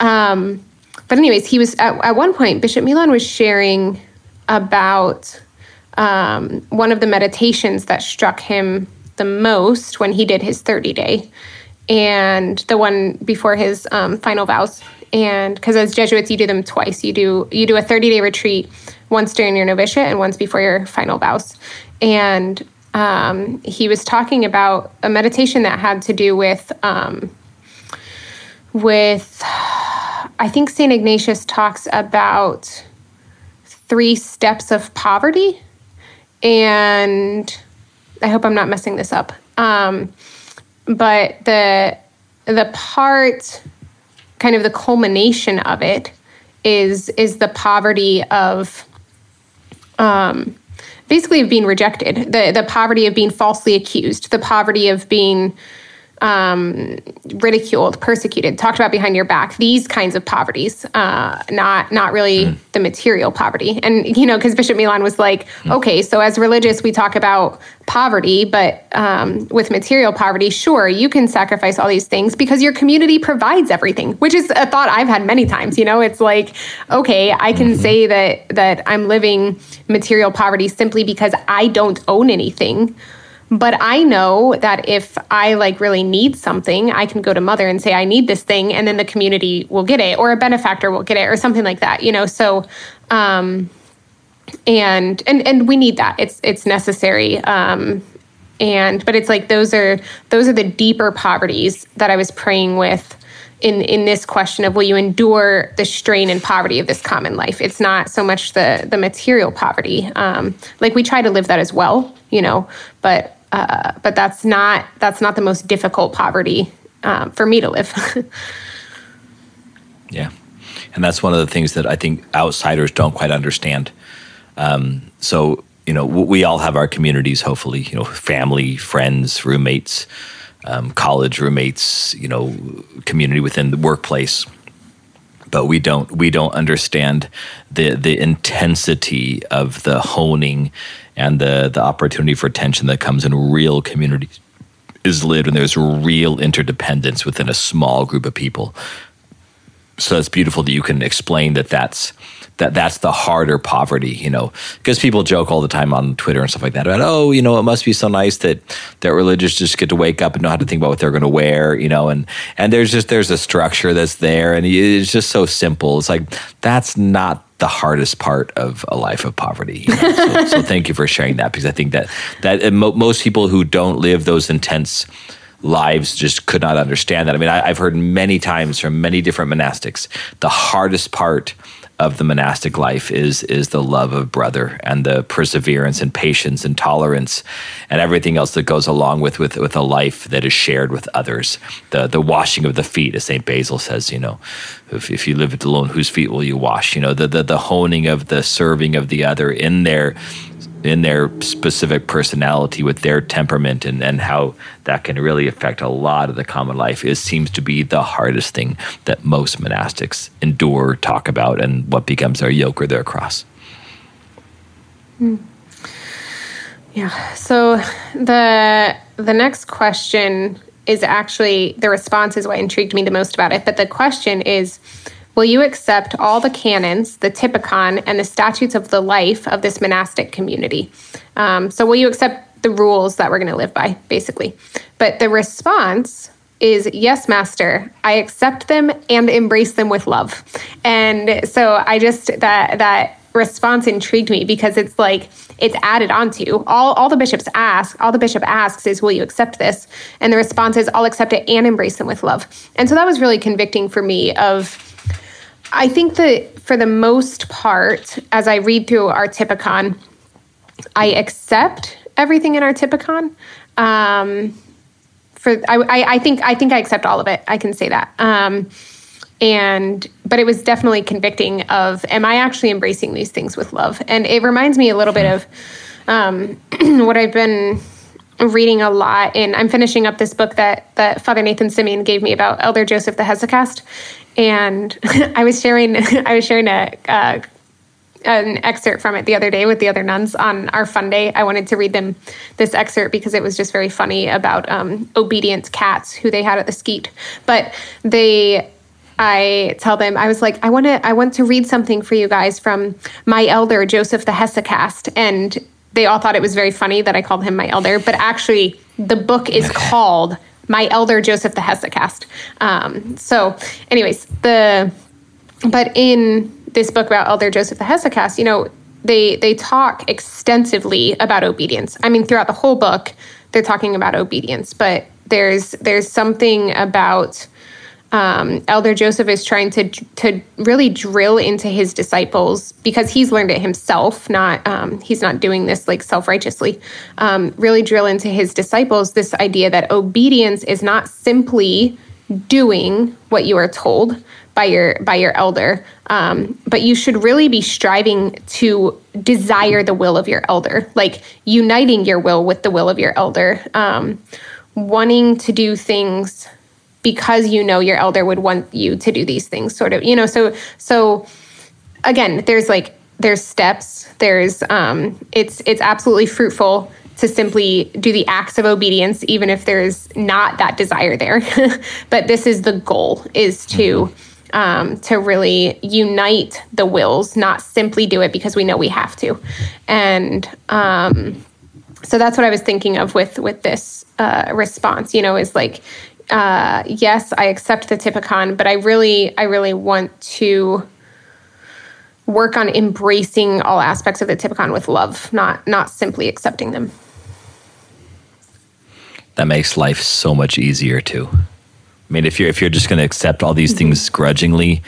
um, but anyways, he was at, at one point. Bishop Milan was sharing about um, one of the meditations that struck him the most when he did his 30 day and the one before his um, final vows. And because as jesuits you do them twice. You do you do a 30 day retreat once during your novitiate and once before your final vows. And um, he was talking about a meditation that had to do with um, with i think st ignatius talks about three steps of poverty and I hope I'm not messing this up. Um, but the the part, kind of the culmination of it, is is the poverty of, um, basically of being rejected, the the poverty of being falsely accused, the poverty of being um, ridiculed, persecuted, talked about behind your back. These kinds of poverties, uh, not not really mm. the material poverty. And you know, because Bishop Milan was like, mm. okay, so as religious, we talk about poverty, but um, with material poverty, sure, you can sacrifice all these things because your community provides everything. Which is a thought I've had many times. You know, it's like, okay, I can mm-hmm. say that that I'm living material poverty simply because I don't own anything but I know that if I like really need something, I can go to mother and say, I need this thing, and then the community will get it, or a benefactor will get it, or something like that, you know? So, um, and, and, and we need that. It's, it's necessary. Um, and, but it's like, those are, those are the deeper poverties that I was praying with in in this question of will you endure the strain and poverty of this common life it's not so much the the material poverty um, like we try to live that as well you know but uh, but that's not that's not the most difficult poverty um, for me to live. yeah, and that's one of the things that I think outsiders don't quite understand. Um, so you know, we all have our communities. Hopefully, you know, family, friends, roommates, um, college roommates. You know, community within the workplace but we don't we don't understand the the intensity of the honing and the the opportunity for tension that comes in real communities is lived when there's real interdependence within a small group of people. So it's beautiful that you can explain that that's that that's the harder poverty, you know, because people joke all the time on Twitter and stuff like that about, oh, you know, it must be so nice that that religious just get to wake up and know how to think about what they're going to wear, you know, and and there's just there's a structure that's there, and it's just so simple. It's like that's not the hardest part of a life of poverty. You know? so, so, thank you for sharing that because I think that that mo- most people who don't live those intense lives just could not understand that. I mean, I, I've heard many times from many different monastics the hardest part of the monastic life is is the love of brother and the perseverance and patience and tolerance and everything else that goes along with with with a life that is shared with others. The the washing of the feet, as Saint Basil says, you know, if, if you live alone, whose feet will you wash? You know, the, the the honing of the serving of the other in their in their specific personality with their temperament and, and how that can really affect a lot of the common life it seems to be the hardest thing that most monastics endure talk about and what becomes their yoke or their cross mm. yeah so the the next question is actually the response is what intrigued me the most about it but the question is Will you accept all the canons, the typicon, and the statutes of the life of this monastic community? Um, so, will you accept the rules that we're going to live by, basically? But the response is yes, master. I accept them and embrace them with love. And so I just that that response intrigued me because it's like it's added onto all all the bishops ask all the bishop asks is will you accept this and the response is i'll accept it and embrace them with love and so that was really convicting for me of i think that for the most part as i read through our typicon i accept everything in our typicon. Um, for I, I, I think i think i accept all of it. I can say that. Um, and but it was definitely convicting of am i actually embracing these things with love? And it reminds me a little bit of um, what i've been reading a lot and i'm finishing up this book that that father nathan simeon gave me about elder joseph the hesychast and i was sharing i was sharing a, a an excerpt from it the other day with the other nuns on our fun day. I wanted to read them this excerpt because it was just very funny about um, obedient cats who they had at the skete. But they I tell them I was like I want to I want to read something for you guys from my elder Joseph the Hesychast and they all thought it was very funny that I called him my elder but actually the book is called my elder Joseph the Hesychast um, so anyways the but in this book about elder Joseph the Hesychast you know they they talk extensively about obedience. I mean throughout the whole book they're talking about obedience but there's there's something about um, Elder Joseph is trying to to really drill into his disciples because he's learned it himself. Not um, he's not doing this like self righteously. Um, really drill into his disciples this idea that obedience is not simply doing what you are told by your by your elder, um, but you should really be striving to desire the will of your elder, like uniting your will with the will of your elder, um, wanting to do things because you know your elder would want you to do these things sort of you know so so again there's like there's steps there's um it's it's absolutely fruitful to simply do the acts of obedience even if there's not that desire there but this is the goal is to mm-hmm. um, to really unite the wills not simply do it because we know we have to and um, so that's what i was thinking of with with this uh, response you know is like uh, yes, I accept the Typicon, but I really, I really want to work on embracing all aspects of the Typicon with love, not not simply accepting them. That makes life so much easier too. I mean, if you're if you're just going to accept all these mm-hmm. things grudgingly,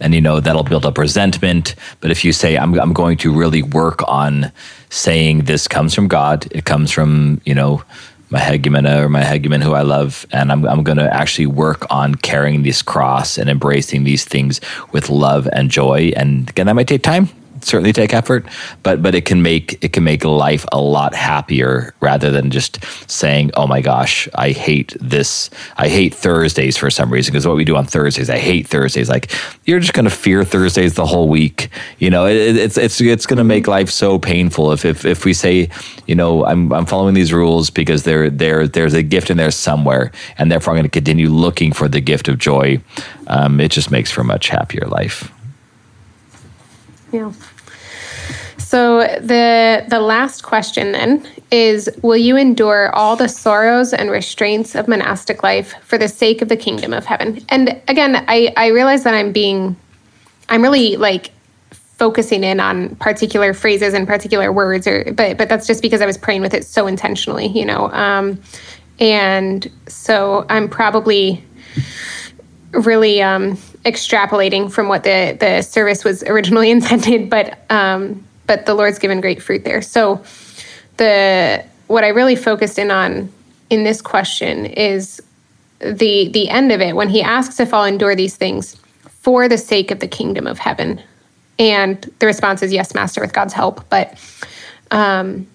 and you know that'll build up resentment. But if you say I'm I'm going to really work on saying this comes from God, it comes from you know my hegumena or my hegumen who I love, and I'm I'm going to actually work on carrying this cross and embracing these things with love and joy. And again, that might take time certainly take effort, but but it can make it can make life a lot happier rather than just saying, "Oh my gosh, I hate this. I hate Thursdays for some reason." Because what we do on Thursdays, I hate Thursdays. Like you're just going to fear Thursdays the whole week. You know, it, it's it's it's going to make life so painful if if if we say, you know, I'm I'm following these rules because there there there's a gift in there somewhere, and therefore I'm going to continue looking for the gift of joy. Um, it just makes for a much happier life. Yeah. So the the last question then is will you endure all the sorrows and restraints of monastic life for the sake of the kingdom of heaven? And again, I I realize that I'm being I'm really like focusing in on particular phrases and particular words or but but that's just because I was praying with it so intentionally, you know. Um and so I'm probably really um extrapolating from what the the service was originally intended, but um but the Lord's given great fruit there. So the what I really focused in on in this question is the the end of it when he asks if I'll endure these things for the sake of the kingdom of heaven. And the response is yes, master, with God's help. But um,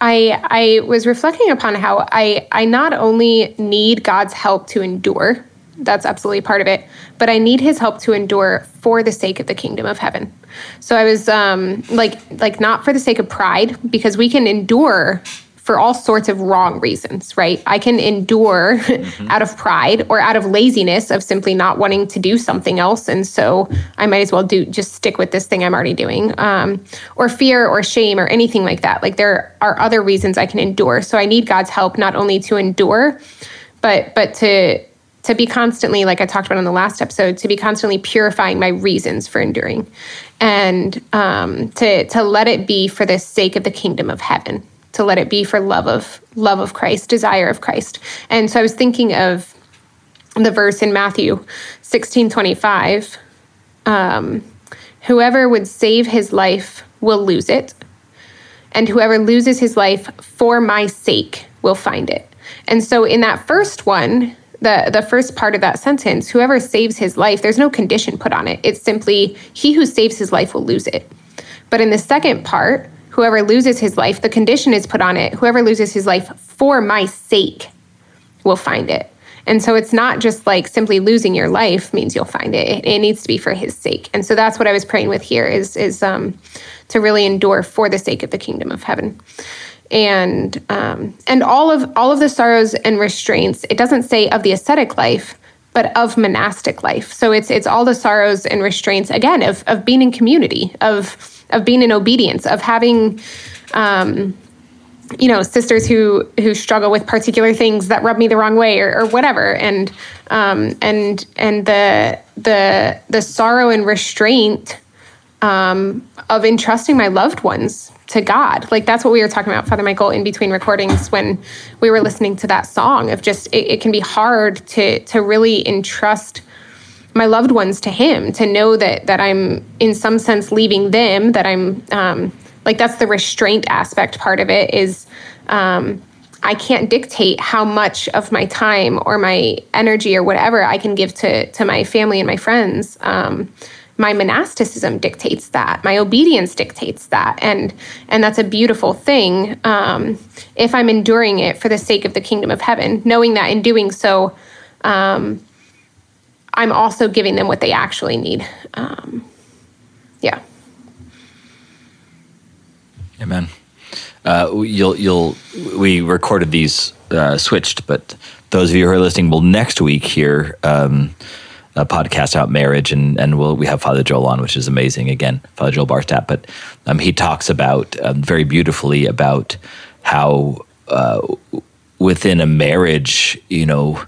I I was reflecting upon how I I not only need God's help to endure, that's absolutely part of it, but I need his help to endure for the sake of the kingdom of heaven. So I was um, like, like not for the sake of pride, because we can endure for all sorts of wrong reasons, right? I can endure mm-hmm. out of pride or out of laziness of simply not wanting to do something else, and so I might as well do just stick with this thing I'm already doing, um, or fear or shame or anything like that. Like there are other reasons I can endure. So I need God's help not only to endure, but but to to be constantly, like I talked about in the last episode, to be constantly purifying my reasons for enduring, and um, to to let it be for the sake of the kingdom of heaven, to let it be for love of love of Christ, desire of Christ. And so I was thinking of the verse in Matthew sixteen twenty five. Um, whoever would save his life will lose it, and whoever loses his life for my sake will find it. And so in that first one, the the first part of that sentence, whoever saves his life, there's no condition put on it. It's simply he who saves his life will lose it. But in the second part, whoever loses his life, the condition is put on it. Whoever loses his life for my sake will find it. And so it's not just like simply losing your life means you'll find it. It, needs to be for his sake. And so that's what I was praying with here is is um, to really endure for the sake of the kingdom of heaven and um, and all of all of the sorrows and restraints. It doesn't say of the ascetic life, but of monastic life. So it's it's all the sorrows and restraints again of of being in community, of of being in obedience, of having. Um, you know sisters who who struggle with particular things that rub me the wrong way or, or whatever and um, and and the the the sorrow and restraint um, of entrusting my loved ones to God. Like that's what we were talking about, Father Michael, in between recordings when we were listening to that song of just it, it can be hard to to really entrust my loved ones to Him, to know that that I'm in some sense leaving them, that I'm um, like that's the restraint aspect part of it is. Um, I can't dictate how much of my time or my energy or whatever I can give to to my family and my friends. Um, my monasticism dictates that. My obedience dictates that. And and that's a beautiful thing um, if i'm enduring it for the sake of the kingdom of heaven knowing that in doing so um, i'm also giving them what they actually need. Um, yeah. Amen. Uh, you'll you'll we recorded these uh, switched but those of you who are listening will next week hear um, a podcast about marriage, and and we'll, we have Father Joel on, which is amazing. Again, Father Joel Barstad, but um, he talks about um, very beautifully about how uh, within a marriage, you know,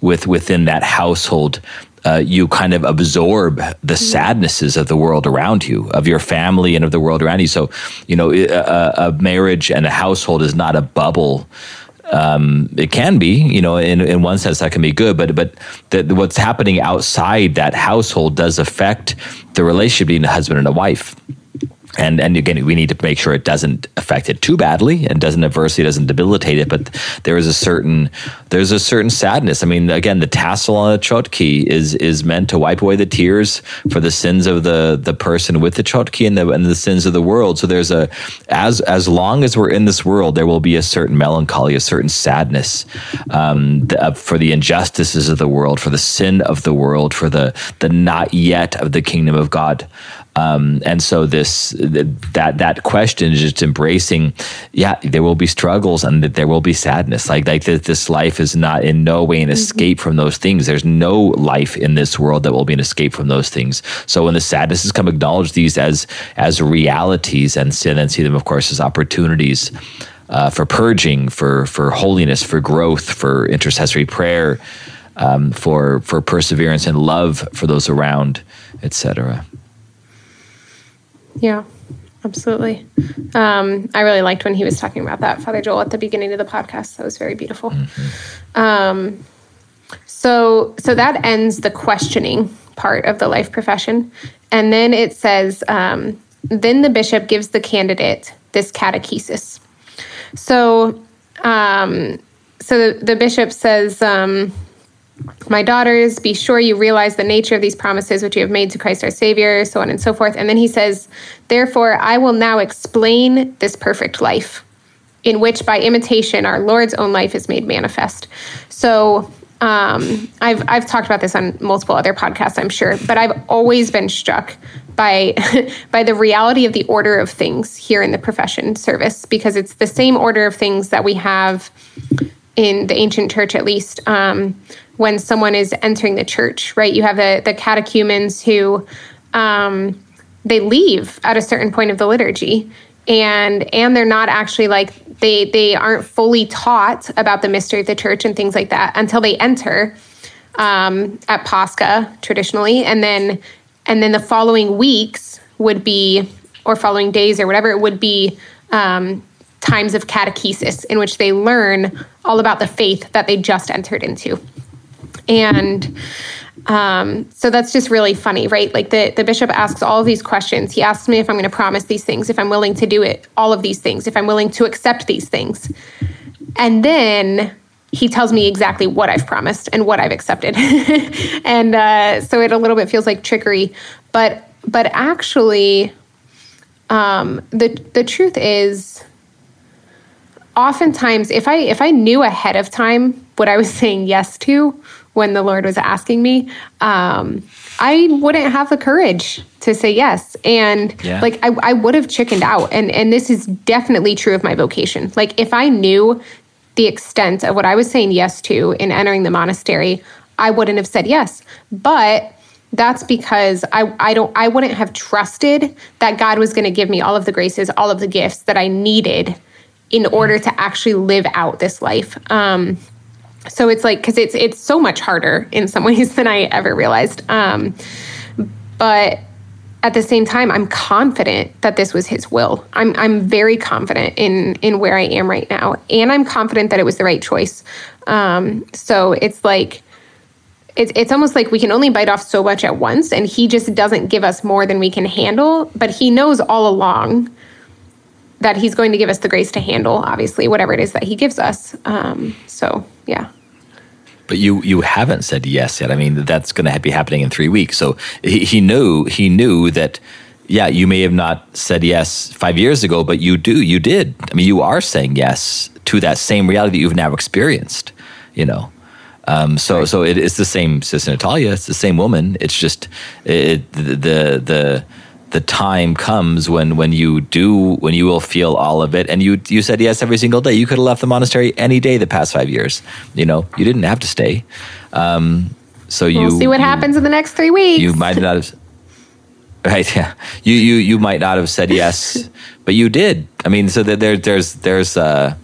with within that household. Uh, you kind of absorb the sadnesses of the world around you, of your family, and of the world around you. So, you know, a, a marriage and a household is not a bubble um, it can be, you know, in, in one sense that can be good, but but the, what's happening outside that household does affect the relationship between a husband and a wife and and again we need to make sure it doesn't affect it too badly and doesn't adversely doesn't debilitate it. But there is a certain there's a certain sadness. I mean again the tassel on a chotki is is meant to wipe away the tears for the sins of the the person with the chotki and the and the sins of the world. So there's a as as long as we're in this world there will be a certain melancholy a certain sadness um, the, uh, for the injustices of the world for the sin of the world for the the not yet of the kingdom of god um, and so this that that question is just embracing, yeah, there will be struggles and there will be sadness. Like like this life is not in no way an mm-hmm. escape from those things. There's no life in this world that will be an escape from those things. So when the sadnesses come, acknowledge these as as realities and sin and see them, of course, as opportunities. Uh, for purging, for for holiness, for growth, for intercessory prayer, um, for for perseverance and love for those around, etc. Yeah, absolutely. Um, I really liked when he was talking about that, Father Joel, at the beginning of the podcast. That was very beautiful. Mm-hmm. Um, so, so that ends the questioning part of the life profession, and then it says, um, then the bishop gives the candidate this catechesis. So, um, so the, the bishop says. My daughters, be sure you realize the nature of these promises which you have made to Christ our Savior, so on and so forth. And then he says, Therefore, I will now explain this perfect life, in which by imitation our Lord's own life is made manifest. So um, I've I've talked about this on multiple other podcasts, I'm sure, but I've always been struck by by the reality of the order of things here in the profession service because it's the same order of things that we have in the ancient church, at least. Um, when someone is entering the church, right? You have the the catechumens who um, they leave at a certain point of the liturgy, and and they're not actually like they they aren't fully taught about the mystery of the church and things like that until they enter. um, at Pascha traditionally, and then and then the following weeks would be or following days or whatever it would be um, times of catechesis in which they learn all about the faith that they just entered into. And um, so that's just really funny, right? Like the, the bishop asks all these questions. He asks me if I'm going to promise these things, if I'm willing to do it, all of these things, if I'm willing to accept these things. And then he tells me exactly what I've promised and what I've accepted. and uh, so it a little bit feels like trickery. But but actually, um, the the truth is oftentimes if i if i knew ahead of time what i was saying yes to when the lord was asking me um, i wouldn't have the courage to say yes and yeah. like I, I would have chickened out and and this is definitely true of my vocation like if i knew the extent of what i was saying yes to in entering the monastery i wouldn't have said yes but that's because I, I don't I wouldn't have trusted that God was going to give me all of the graces, all of the gifts that I needed in order to actually live out this life. Um, so it's like because it's it's so much harder in some ways than I ever realized. Um, but at the same time, I'm confident that this was His will. I'm I'm very confident in in where I am right now, and I'm confident that it was the right choice. Um, so it's like it's it's almost like we can only bite off so much at once, and He just doesn't give us more than we can handle. But He knows all along that he's going to give us the grace to handle, obviously, whatever it is that he gives us. Um, so, yeah. But you you haven't said yes yet. I mean, that's going to be happening in three weeks. So he, he knew he knew that. Yeah, you may have not said yes five years ago, but you do. You did. I mean, you are saying yes to that same reality that you've now experienced. You know. Um, so right. so it, it's the same Sister Natalia. It's the same woman. It's just it, the the the time comes when when you do when you will feel all of it. And you you said yes every single day. You could have left the monastery any day the past five years. You know you didn't have to stay. Um, so you we'll see what you, happens in the next three weeks. you might not have right yeah. You you you might not have said yes but you did. I mean so that there there's there's uh,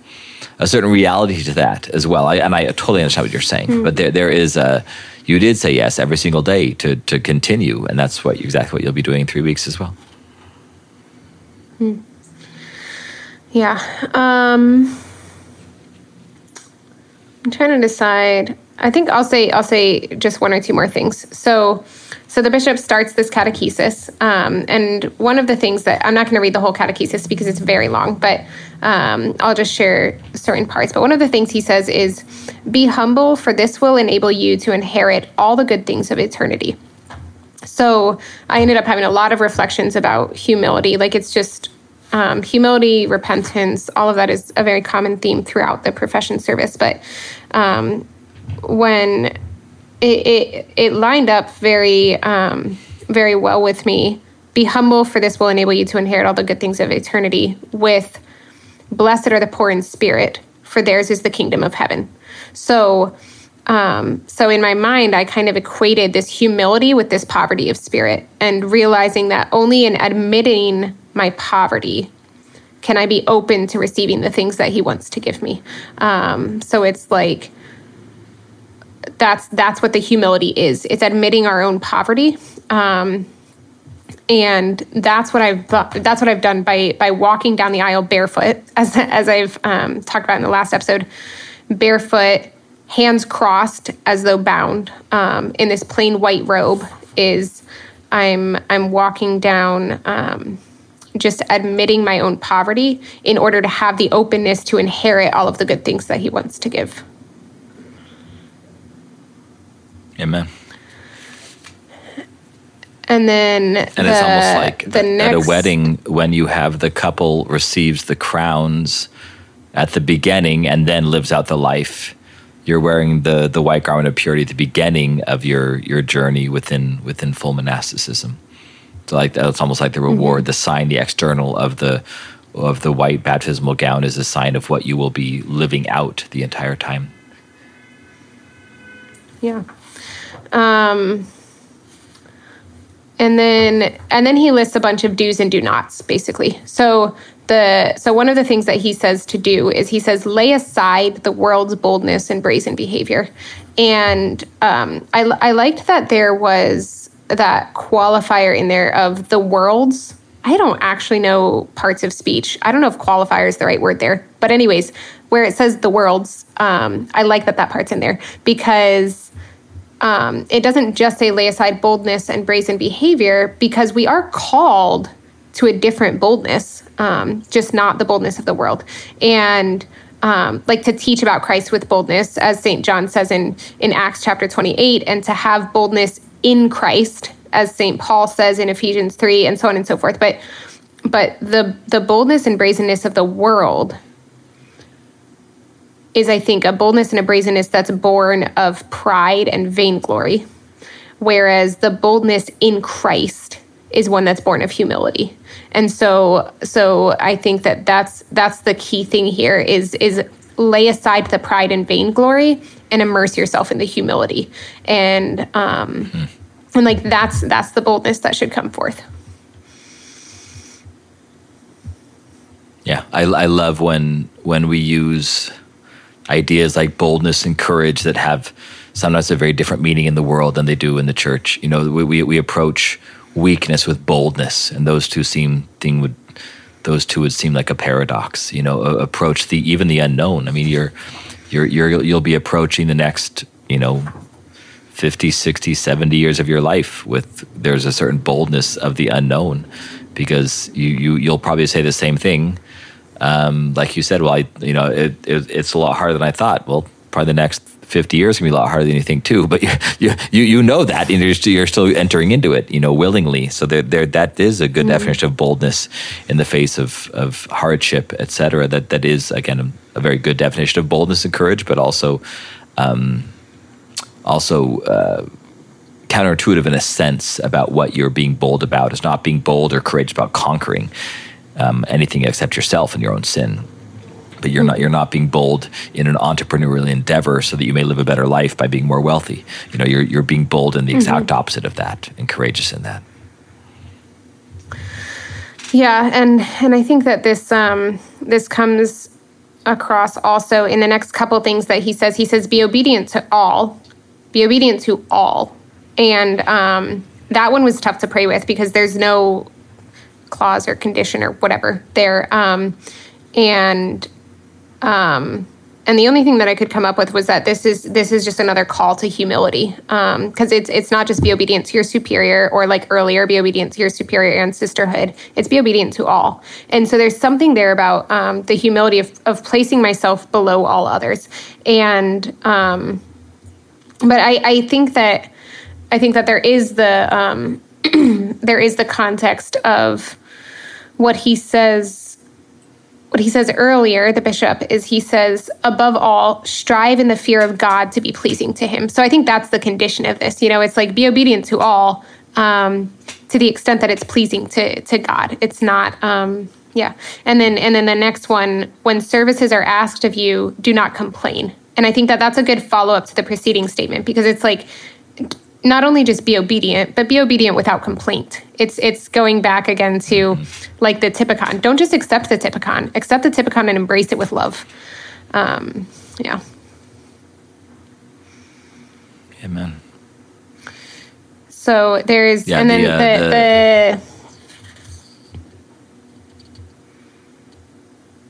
a certain reality to that as well. I, and i totally understand what you're saying mm. but there there is a you did say yes every single day to to continue, and that's what exactly what you'll be doing in three weeks as well. Hmm. Yeah. Um, I'm trying to decide. I think I'll say I'll say just one or two more things. So so the bishop starts this catechesis, um, and one of the things that I'm not going to read the whole catechesis because it's very long, but um, I'll just share certain parts. But one of the things he says is, "Be humble, for this will enable you to inherit all the good things of eternity." So I ended up having a lot of reflections about humility. Like it's just um, humility, repentance, all of that is a very common theme throughout the profession service. But um, when it, it, it lined up very um, very well with me. Be humble, for this will enable you to inherit all the good things of eternity. With blessed are the poor in spirit, for theirs is the kingdom of heaven. So, um, so in my mind, I kind of equated this humility with this poverty of spirit, and realizing that only in admitting my poverty can I be open to receiving the things that He wants to give me. Um, so it's like that's that's what the humility is. It's admitting our own poverty. Um, and that's what I've that's what I've done by by walking down the aisle barefoot, as as I've um, talked about in the last episode, barefoot, hands crossed as though bound, um, in this plain white robe. Is I'm I'm walking down, um, just admitting my own poverty in order to have the openness to inherit all of the good things that He wants to give. Amen. And then and the, it's almost like the next, at a wedding when you have the couple receives the crowns at the beginning and then lives out the life. You're wearing the the white garment of purity at the beginning of your your journey within within full monasticism. So like it's almost like the reward, mm-hmm. the sign, the external of the of the white baptismal gown is a sign of what you will be living out the entire time. Yeah. Um, and then and then he lists a bunch of do's and do nots basically so the so one of the things that he says to do is he says lay aside the world's boldness and brazen behavior and um, I, I liked that there was that qualifier in there of the worlds. I don't actually know parts of speech. I don't know if qualifier is the right word there. But, anyways, where it says the worlds, um, I like that that part's in there because um, it doesn't just say lay aside boldness and brazen behavior because we are called to a different boldness, um, just not the boldness of the world. And um, like to teach about Christ with boldness, as St. John says in, in Acts chapter 28, and to have boldness in Christ, as St. Paul says in Ephesians 3, and so on and so forth. But but the the boldness and brazenness of the world is, I think, a boldness and a brazenness that's born of pride and vainglory, whereas the boldness in Christ is one that's born of humility. And so so I think that that's that's the key thing here is is lay aside the pride and vainglory and immerse yourself in the humility. And um mm-hmm. and like that's that's the boldness that should come forth. Yeah, I, I love when when we use ideas like boldness and courage that have sometimes a very different meaning in the world than they do in the church. You know, we, we, we approach weakness with boldness, and those two seem thing would those two would seem like a paradox. You know, approach the even the unknown. I mean, you're you're you're you'll be approaching the next you know 50 60 70 years of your life with there's a certain boldness of the unknown because you, you you'll probably say the same thing um, like you said well I you know it, it, it's a lot harder than I thought well probably the next 50 years can be a lot harder than you think too. But you you you know that and you're still, you're still entering into it, you know, willingly. So there there that is a good mm-hmm. definition of boldness in the face of of hardship, etc. That that is again a, a, very good definition of boldness and courage, but also um, also. Uh, counterintuitive in a sense about what you're being bold about. It's not being bold or courageous about conquering um, anything except yourself and your own sin but you're not you're not being bold in an entrepreneurial endeavor so that you may live a better life by being more wealthy. You know, you're you're being bold in the exact mm-hmm. opposite of that and courageous in that. Yeah, and and I think that this um, this comes across also in the next couple things that he says. He says, "Be obedient to all, be obedient to all," and um, that one was tough to pray with because there's no clause or condition or whatever there, um, and um, and the only thing that I could come up with was that this is this is just another call to humility, because um, it's it's not just be obedient to your superior or like earlier be obedient to your superior and sisterhood. It's be obedient to all, and so there's something there about um, the humility of of placing myself below all others, and um, but I I think that I think that there is the um, there is the context of what he says what he says earlier, the bishop, is he says, above all, strive in the fear of God to be pleasing to him. So I think that's the condition of this. You know, it's like be obedient to all um, to the extent that it's pleasing to, to God. It's not, um, yeah. And then, and then the next one, when services are asked of you, do not complain. And I think that that's a good follow up to the preceding statement because it's like, not only just be obedient, but be obedient without complaint. It's it's going back again to mm-hmm. like the typicon. Don't just accept the typicon. Accept the typicon and embrace it with love. Um, yeah. Amen. So there's yeah, and then the, uh, the,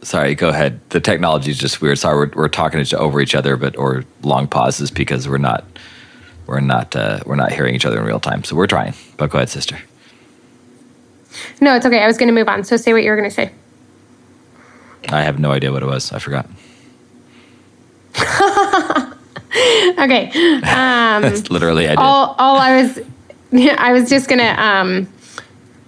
the, sorry, go ahead. The technology is just weird. Sorry, we're, we're talking over each other, but or long pauses because we're not we're not uh, we're not hearing each other in real time. So we're trying. But go ahead, sister. No, it's okay. I was going to move on. So say what you were going to say. I have no idea what it was. I forgot. okay. Um, literally I did. All, all I was, I was just gonna, um,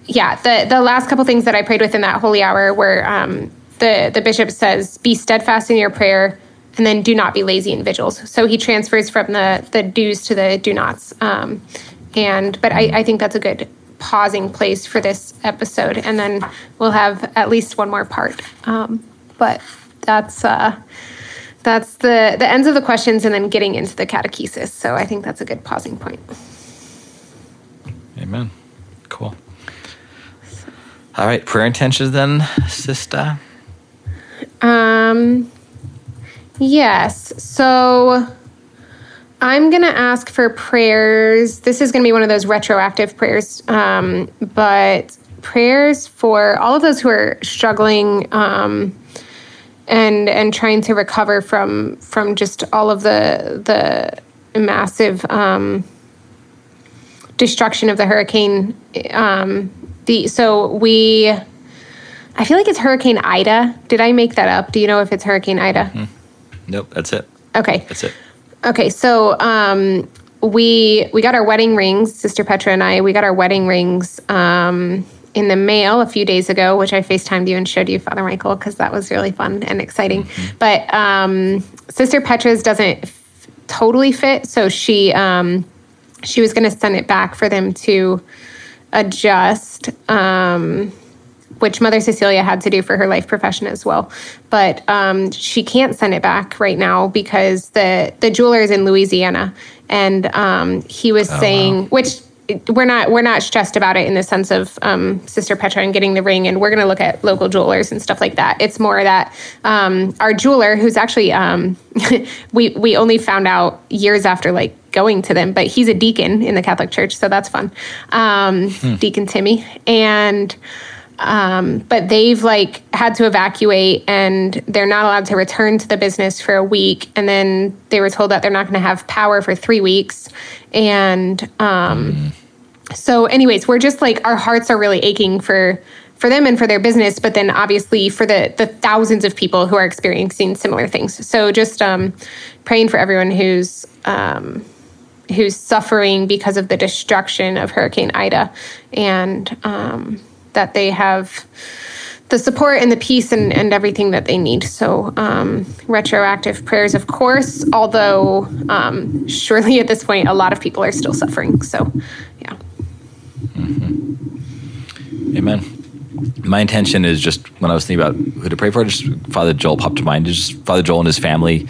yeah. The the last couple things that I prayed with in that holy hour were um, the the bishop says, "Be steadfast in your prayer, and then do not be lazy in vigils. So he transfers from the the do's to the do nots. Um, and but I, I think that's a good pausing place for this episode, and then we'll have at least one more part. Um, but that's uh, that's the the ends of the questions, and then getting into the catechesis. So I think that's a good pausing point. Amen. Cool. All right, prayer intentions then, sister. Um, Yes. So I'm going to ask for prayers. This is going to be one of those retroactive prayers, um, but prayers for all of those who are struggling um, and and trying to recover from from just all of the the massive um, destruction of the hurricane. Um, the so we, I feel like it's Hurricane Ida. Did I make that up? Do you know if it's Hurricane Ida? Mm-hmm. Nope, that's it. Okay, that's it. Okay, so um, we we got our wedding rings, Sister Petra and I. We got our wedding rings um, in the mail a few days ago, which I FaceTimed you and showed you, Father Michael, because that was really fun and exciting. Mm-hmm. But um, Sister Petra's doesn't f- totally fit, so she um, she was going to send it back for them to adjust. Um, which Mother Cecilia had to do for her life profession as well. But um, she can't send it back right now because the the jeweler is in Louisiana, and um, he was oh, saying, wow. which we're not we're not stressed about it in the sense of um, Sister Petra and getting the ring, and we're going to look at local jewelers and stuff like that. It's more that um, our jeweler, who's actually um, we we only found out years after like going to them, but he's a deacon in the Catholic Church, so that's fun. Um, hmm. Deacon Timmy and. Um, but they've like had to evacuate and they're not allowed to return to the business for a week. And then they were told that they're not going to have power for three weeks. And um, mm. so, anyways, we're just like our hearts are really aching for for them and for their business, but then obviously for the the thousands of people who are experiencing similar things. So just um, praying for everyone who's um, who's suffering because of the destruction of Hurricane Ida, and um, that they have the support and the peace and, and everything that they need. So, um, retroactive prayers, of course, although um, surely at this point, a lot of people are still suffering. So, yeah. Mm-hmm. Amen. My intention is just when I was thinking about who to pray for, just Father Joel popped to mind. Just Father Joel and his family,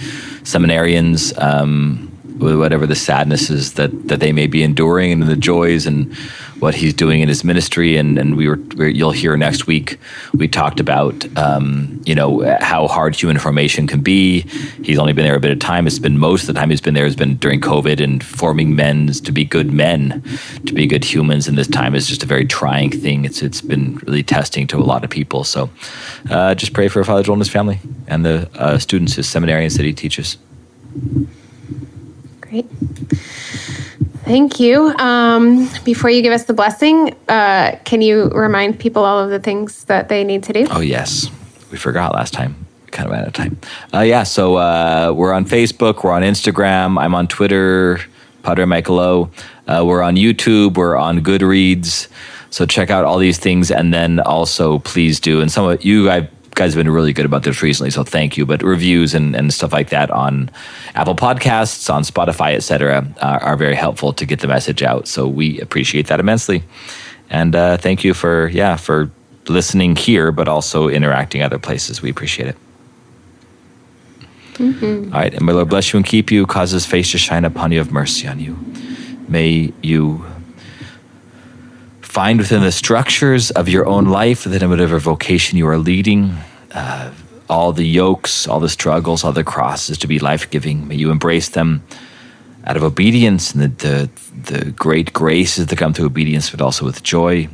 seminarians, um, whatever the sadness is that, that they may be enduring and the joys and what he's doing in his ministry. And, and we were, you'll hear next week, we talked about, um, you know, how hard human formation can be. He's only been there a bit of time. It's been most of the time he's been there has been during COVID and forming men to be good men, to be good humans. And this time is just a very trying thing. It's, it's been really testing to a lot of people. So uh, just pray for Father Joel and his family and the uh, students, his seminarians that he teaches. Great. Thank you. Um, before you give us the blessing, uh, can you remind people all of the things that they need to do? Oh, yes. We forgot last time. kind of out of time. Uh, yeah, so uh, we're on Facebook, we're on Instagram, I'm on Twitter, Padre Michael uh, we're on YouTube, we're on Goodreads. So check out all these things, and then also please do. And some of you, I've guys have been really good about this recently, so thank you. But reviews and, and stuff like that on Apple Podcasts, on Spotify, etc., uh, are very helpful to get the message out. So we appreciate that immensely, and uh, thank you for yeah for listening here, but also interacting other places. We appreciate it. Mm-hmm. All right, and may Lord bless you and keep you, cause His face to shine upon you, have mercy on you. May you find within the structures of your own life, that in whatever vocation you are leading, uh, all the yokes, all the struggles, all the crosses to be life giving. May you embrace them out of obedience and the, the, the great graces that come through obedience, but also with joy.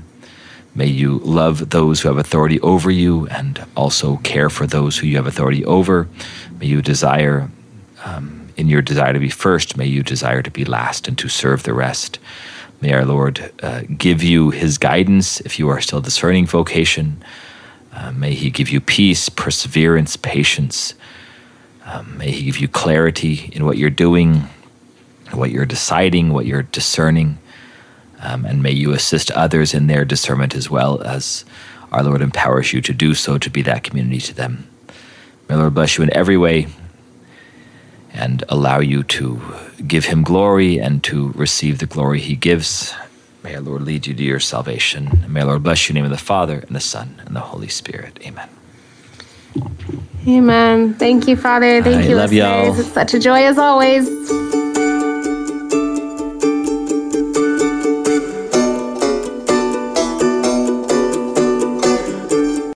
May you love those who have authority over you and also care for those who you have authority over. May you desire, um, in your desire to be first, may you desire to be last and to serve the rest. May our Lord uh, give you his guidance if you are still discerning vocation. Uh, may he give you peace, perseverance, patience. Um, may he give you clarity in what you're doing, what you're deciding, what you're discerning. Um, and may you assist others in their discernment as well as our Lord empowers you to do so, to be that community to them. May Lord bless you in every way and allow you to give him glory and to receive the glory he gives. May our Lord lead you to your salvation. And May our Lord bless you in the name of the Father, and the Son, and the Holy Spirit. Amen. Amen. Thank you, Father. Thank I you, love listeners. Y'all. It's such a joy as always.